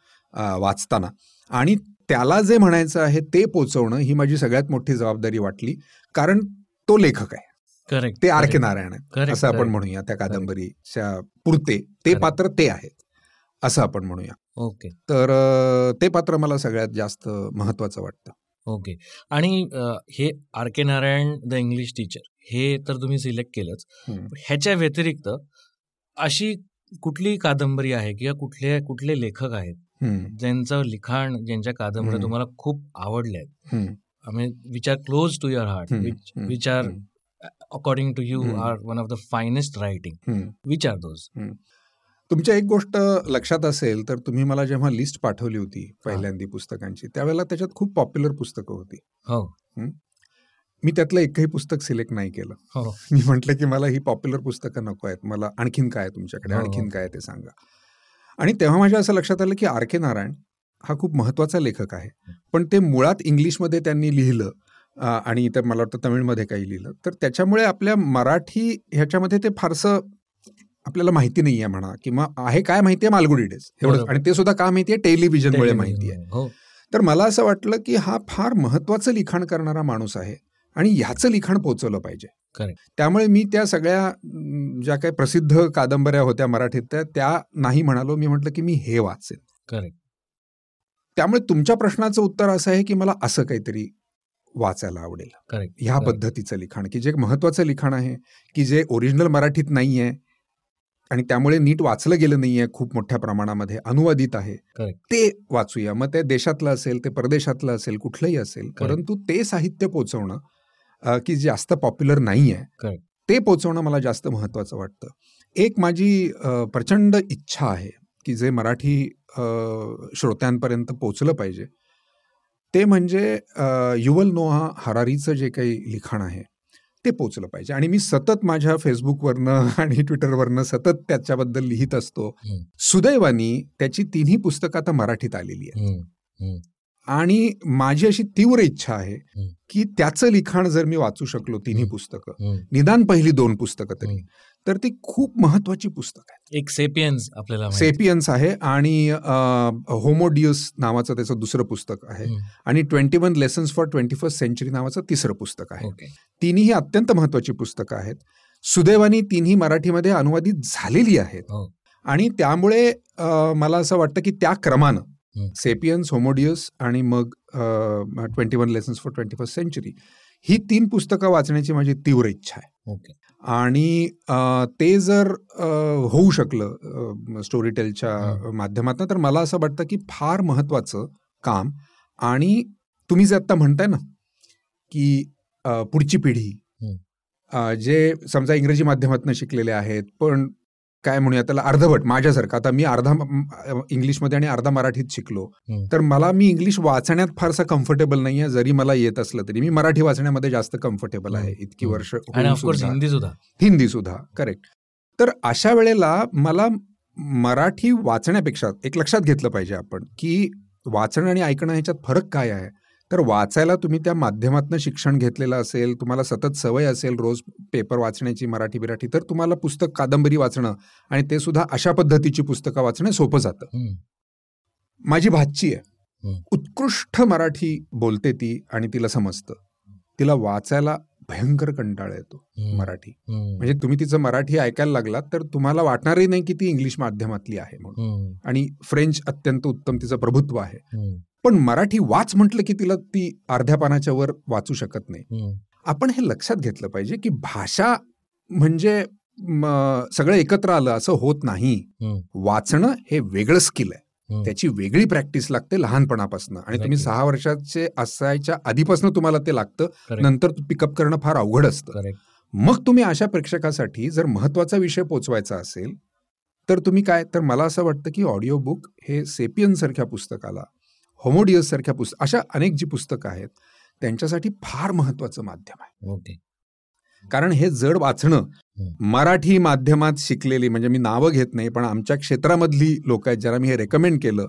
वाचताना. आणि त्याला जे म्हणायचं आहे ते पोचवणं ही माझी सगळ्यात मोठी जबाबदारी वाटली कारण तो लेखक आहे. करेक्ट ते आर के नारायण Correct, असं आपण. म्हणूया त्या कादंबरीच्या पुरते. ते. पात्र ते आहेत. असं आपण म्हणूया. ओके. तर ते पात्र मला सगळ्यात जास्त महत्वाचं वाटतं. ओके. आणि हे R K Narayan the English teacher हे तर तुम्ही सिलेक्ट केलंच. ह्याच्या व्यतिरिक्त अशी कुठली कादंबरी आहे किंवा कुठले कुठले लेखक आहेत ज्यांचं लिखाण ज्यांच्या कादंबऱ्या. तुम्हाला खूप आवडल्या आहेत which are close to your heart which are according to you. Are one of the finest writing. Which are those तुमच्या एक गोष्ट लक्षात असेल तर तुम्ही मला जेव्हा लिस्ट पाठवली होती पहिल्यांदी पुस्तकांची त्यावेळेला त्याच्यात खूप पॉप्युलर पुस्तकं होती. हो. मी त्यातलं एकही पुस्तक सिलेक्ट नाही केलं. हो. मी म्हटलं की मला ही पॉप्युलर पुस्तकं नको आहेत. मला आणखीन काय तुमच्याकडे? हो, आणखीन. काय आहे ते सांगा. आणि तेव्हा माझ्या असं लक्षात आलं की आर के नारायण हा खूप महत्त्वाचा लेखक आहे. पण ते मुळात इंग्लिशमध्ये त्यांनी लिहिलं आणि इतर मला वाटतं तमिळमध्ये काही लिहिलं. तर त्याच्यामुळे आपल्या मराठी ह्याच्यामध्ये ते फारसं आपल्याला माहिती नाही आहे म्हणा किंवा आहे काय माहिती आहे मालगुडी डेज. एवढं. आणि ते सुद्धा का माहिती आहे टेलिव्हिजनमुळे माहिती आहे हो. तर मला असं वाटलं की हा फार महत्वाचं लिखाण करणारा माणूस आहे आणि ह्याचं लिखाण पोचवलं पाहिजे. त्यामुळे मी त्या सगळ्या ज्या काही प्रसिद्ध कादंबऱ्या होत्या मराठीत त्या त्या नाही म्हणालो. मी म्हटलं की मी हे वाचेन. करेक्ट. त्यामुळे तुमच्या प्रश्नाचं उत्तर असं आहे की मला असं काहीतरी वाचायला आवडेल. ह्या. पद्धतीचं लिखाण की जे महत्वाचं लिखाण आहे की जे ओरिजिनल मराठीत नाही आहे आणि त्यामुळे नीट वाचलं गेलं नाहीये खूप मोठ्या प्रमाणामध्ये अनुवादित आहे. ते वाचूया मग ते देशातलं असेल ते परदेशातलं असेल कुठलंही असेल परंतु ते साहित्य पोचवणं की जास्त पॉप्युलर नाही आहे Correct. ते पोचवणं मला जास्त महत्वाचं वाटतं एक माझी प्रचंड इच्छा आहे की जे मराठी श्रोत्यांपर्यंत पोचलं पाहिजे ते म्हणजे युवल नोहा हरारीचं जे काही लिखाण आहे ते पोचलं पाहिजे आणि मी सतत माझ्या फेसबुकवरनं आणि ट्विटरवरनं सतत त्याच्याबद्दल लिहित असतो. सुदैवानी त्याची तिन्ही पुस्तकं आता मराठीत आलेली आहेत. आणि माझी अशी तीव्र इच्छा आहे. की त्याचं लिखाण जर मी वाचू शकलो तिन्ही. पुस्तकं. निदान पहिली दोन पुस्तकं तरी. तर ती खूप महत्वाची पुस्तक आहे एक सेपियन्स आपल्याला. सेपियन्स आहे आणि होमोडियस नावाचं त्याचं दुसरं पुस्तक आहे. आणि twenty one lessons for twenty first century नावाचं तिसरं पुस्तक आहे तिन्ही अत्यंत महत्वाची पुस्तकं आहेत सुदैवानी तिन्ही मराठीमध्ये अनुवादित झालेली आहेत हो. आणि त्यामुळे मला असं वाटतं की त्या क्रमानं. सेपियन्स होमोडियस आणि मग twenty one lessons for twenty first century ही तीन पुस्तकं वाचण्याची माझी तीव्र इच्छा आहे. ओके. आणि ते जर होऊ शकलं स्टोरी टेलच्या. माध्यमातून तर मला असं वाटतं की फार महत्वाचं काम. आणि तुम्ही जे आत्ता म्हणताय ना की पुढची पिढी. जे समजा इंग्रजी माध्यमातून शिकलेले आहेत पण काय म्हणूया त्याला अर्धवट माझ्यासारखं आता मी अर्धा इंग्लिशमध्ये आणि अर्धा मराठीत शिकलो. तर मला मी इंग्लिश वाचण्यात फारसा कम्फर्टेबल नाही आहे जरी मला येत असलं तरी मी मराठी वाचण्यामध्ये जास्त कम्फर्टेबल आहे. इतकी. वर्ष. हिंदी सुद्धा हिंदी सुद्धा करेक्ट तर अशा वेळेला मला मराठी वाचण्यापेक्षा एक लक्षात घेतलं पाहिजे आपण की वाचणं आणि ऐकणं ह्याच्यात फरक काय आहे तर वाचायला तुम्ही त्या माध्यमातून शिक्षण घेतलेलं असेल तुम्हाला सतत सवय असेल रोज पेपर वाचण्याची मराठी बिराठी तर तुम्हाला पुस्तक कादंबरी वाचणं आणि ते सुद्धा अशा पद्धतीची पुस्तकं वाचणं सोपं जातं. माझी भाची आहे. उत्कृष्ट मराठी बोलते ती आणि तिला समजतं तिला वाचायला भयंकर कंटाळा येतो. मराठी. म्हणजे तुम्ही तिचं मराठी ऐकायला लागलात तर तुम्हाला वाटणारही नाही की ती इंग्लिश माध्यमातली आहे म्हणून. आणि फ्रेंच अत्यंत उत्तम तिचं प्रभुत्व आहे. पण मराठी वाच म्हटलं की तिला ती अर्ध्या पानाच्या वर वाचू शकत नाही. आपण हे लक्षात घेतलं पाहिजे की भाषा म्हणजे सगळं एकत्र आलं असं होत नाही. वाचणं हे वेगळं स्किल आहे. त्याची वेगळी प्रॅक्टिस लागते लहानपणापासून आणि तुम्ही. सहा वर्षाचे असायच्या आधीपासून तुम्हाला ते लागतं. नंतर पिकअप करणं फार अवघड असतं. मग तुम्ही अशा प्रेक्षकासाठी जर महत्त्वाचा विषय पोचवायचा असेल तर तुम्ही काय तर मला असं वाटतं की ऑडिओ बुक हे सेपियन सारख्या पुस्तकाला होमोडियस सारख्या पुस्तक अशा अनेक जी पुस्तकं आहेत त्यांच्यासाठी फार महत्वाचं माध्यम आहे. कारण हे जड वाचणं. मराठी माध्यमात शिकलेली म्हणजे मी नावं घेत नाही पण आमच्या क्षेत्रामधली लोक आहेत ज्यांना मी हे रेकमेंड केलं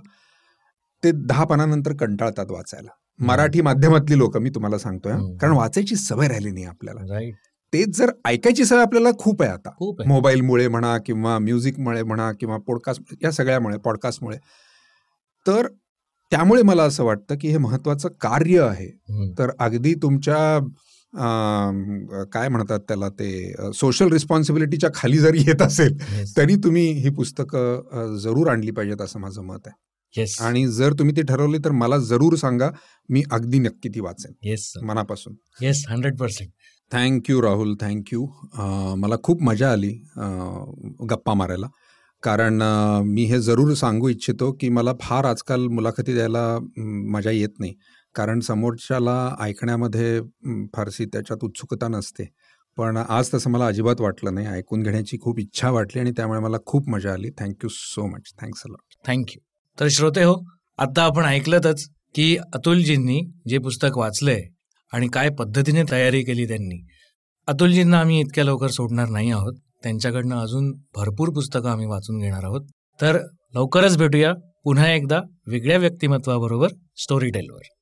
ते दहा पानानंतर कंटाळतात वाचायला. मराठी माध्यमातली लोक मी तुम्हाला सांगतोय. कारण वाचायची सवय राहिली नाही आपल्याला. तेच जर ऐकायची सवय आपल्याला खूप आहे आता. मोबाईलमुळे म्हणा किंवा म्युझिकमुळे म्हणा किंवा पॉडकास्ट या सगळ्यामुळे पॉडकास्टमुळे तर त्यामुळे मला असं वाटतं की हे महत्वाचं कार्य आहे. तर अगदी तुमच्या काय म्हणतात त्याला ते सोशल रिस्पॉन्सिबिलिटीच्या खाली जरी येत असेल Yes. तरी तुम्ही ही पुस्तकं जरूर आणली पाहिजेत असं माझं मत आहे. Yes. आणि जर तुम्ही ती ठरवली तर मला जरूर सांगा मी अगदी नक्की ती वाचेन. येस सर मनापासून. Yes hundred percent thank you Rahul thank you मला खूप मजा आली गप्पा मारायला. कारण मी हे जरूर सांगू इच्छितो की मला फार आजकाल मुलाखती द्यायला मजा येत नाही. कारण समोरच्याला ऐकण्यामध्ये फारशी त्याच्यात उत्सुकता नसते. पण आज तसं मला अजिबात वाटलं नाही. ऐकून घेण्याची खूप इच्छा वाटली आणि त्यामुळे मला खूप मजा आली. Thank you so much thanks a lot thank you तर श्रोते हो आता आपण ऐकलंतच की अतुलजींनी जे पुस्तक वाचलंय आणि काय पद्धतीने तयारी केली त्यांनी अतुलजींना आम्ही इतक्या लवकर सोडणार नाही आहोत. त्यांच्याकडनं अजून भरपूर पुस्तकं आम्ही वाचून घेणार आहोत. तर लवकरच भेटूया. पुन्हा एकदा वेगळ्या व्यक्तिमत्वाबरोबर स्टोरी टेलवर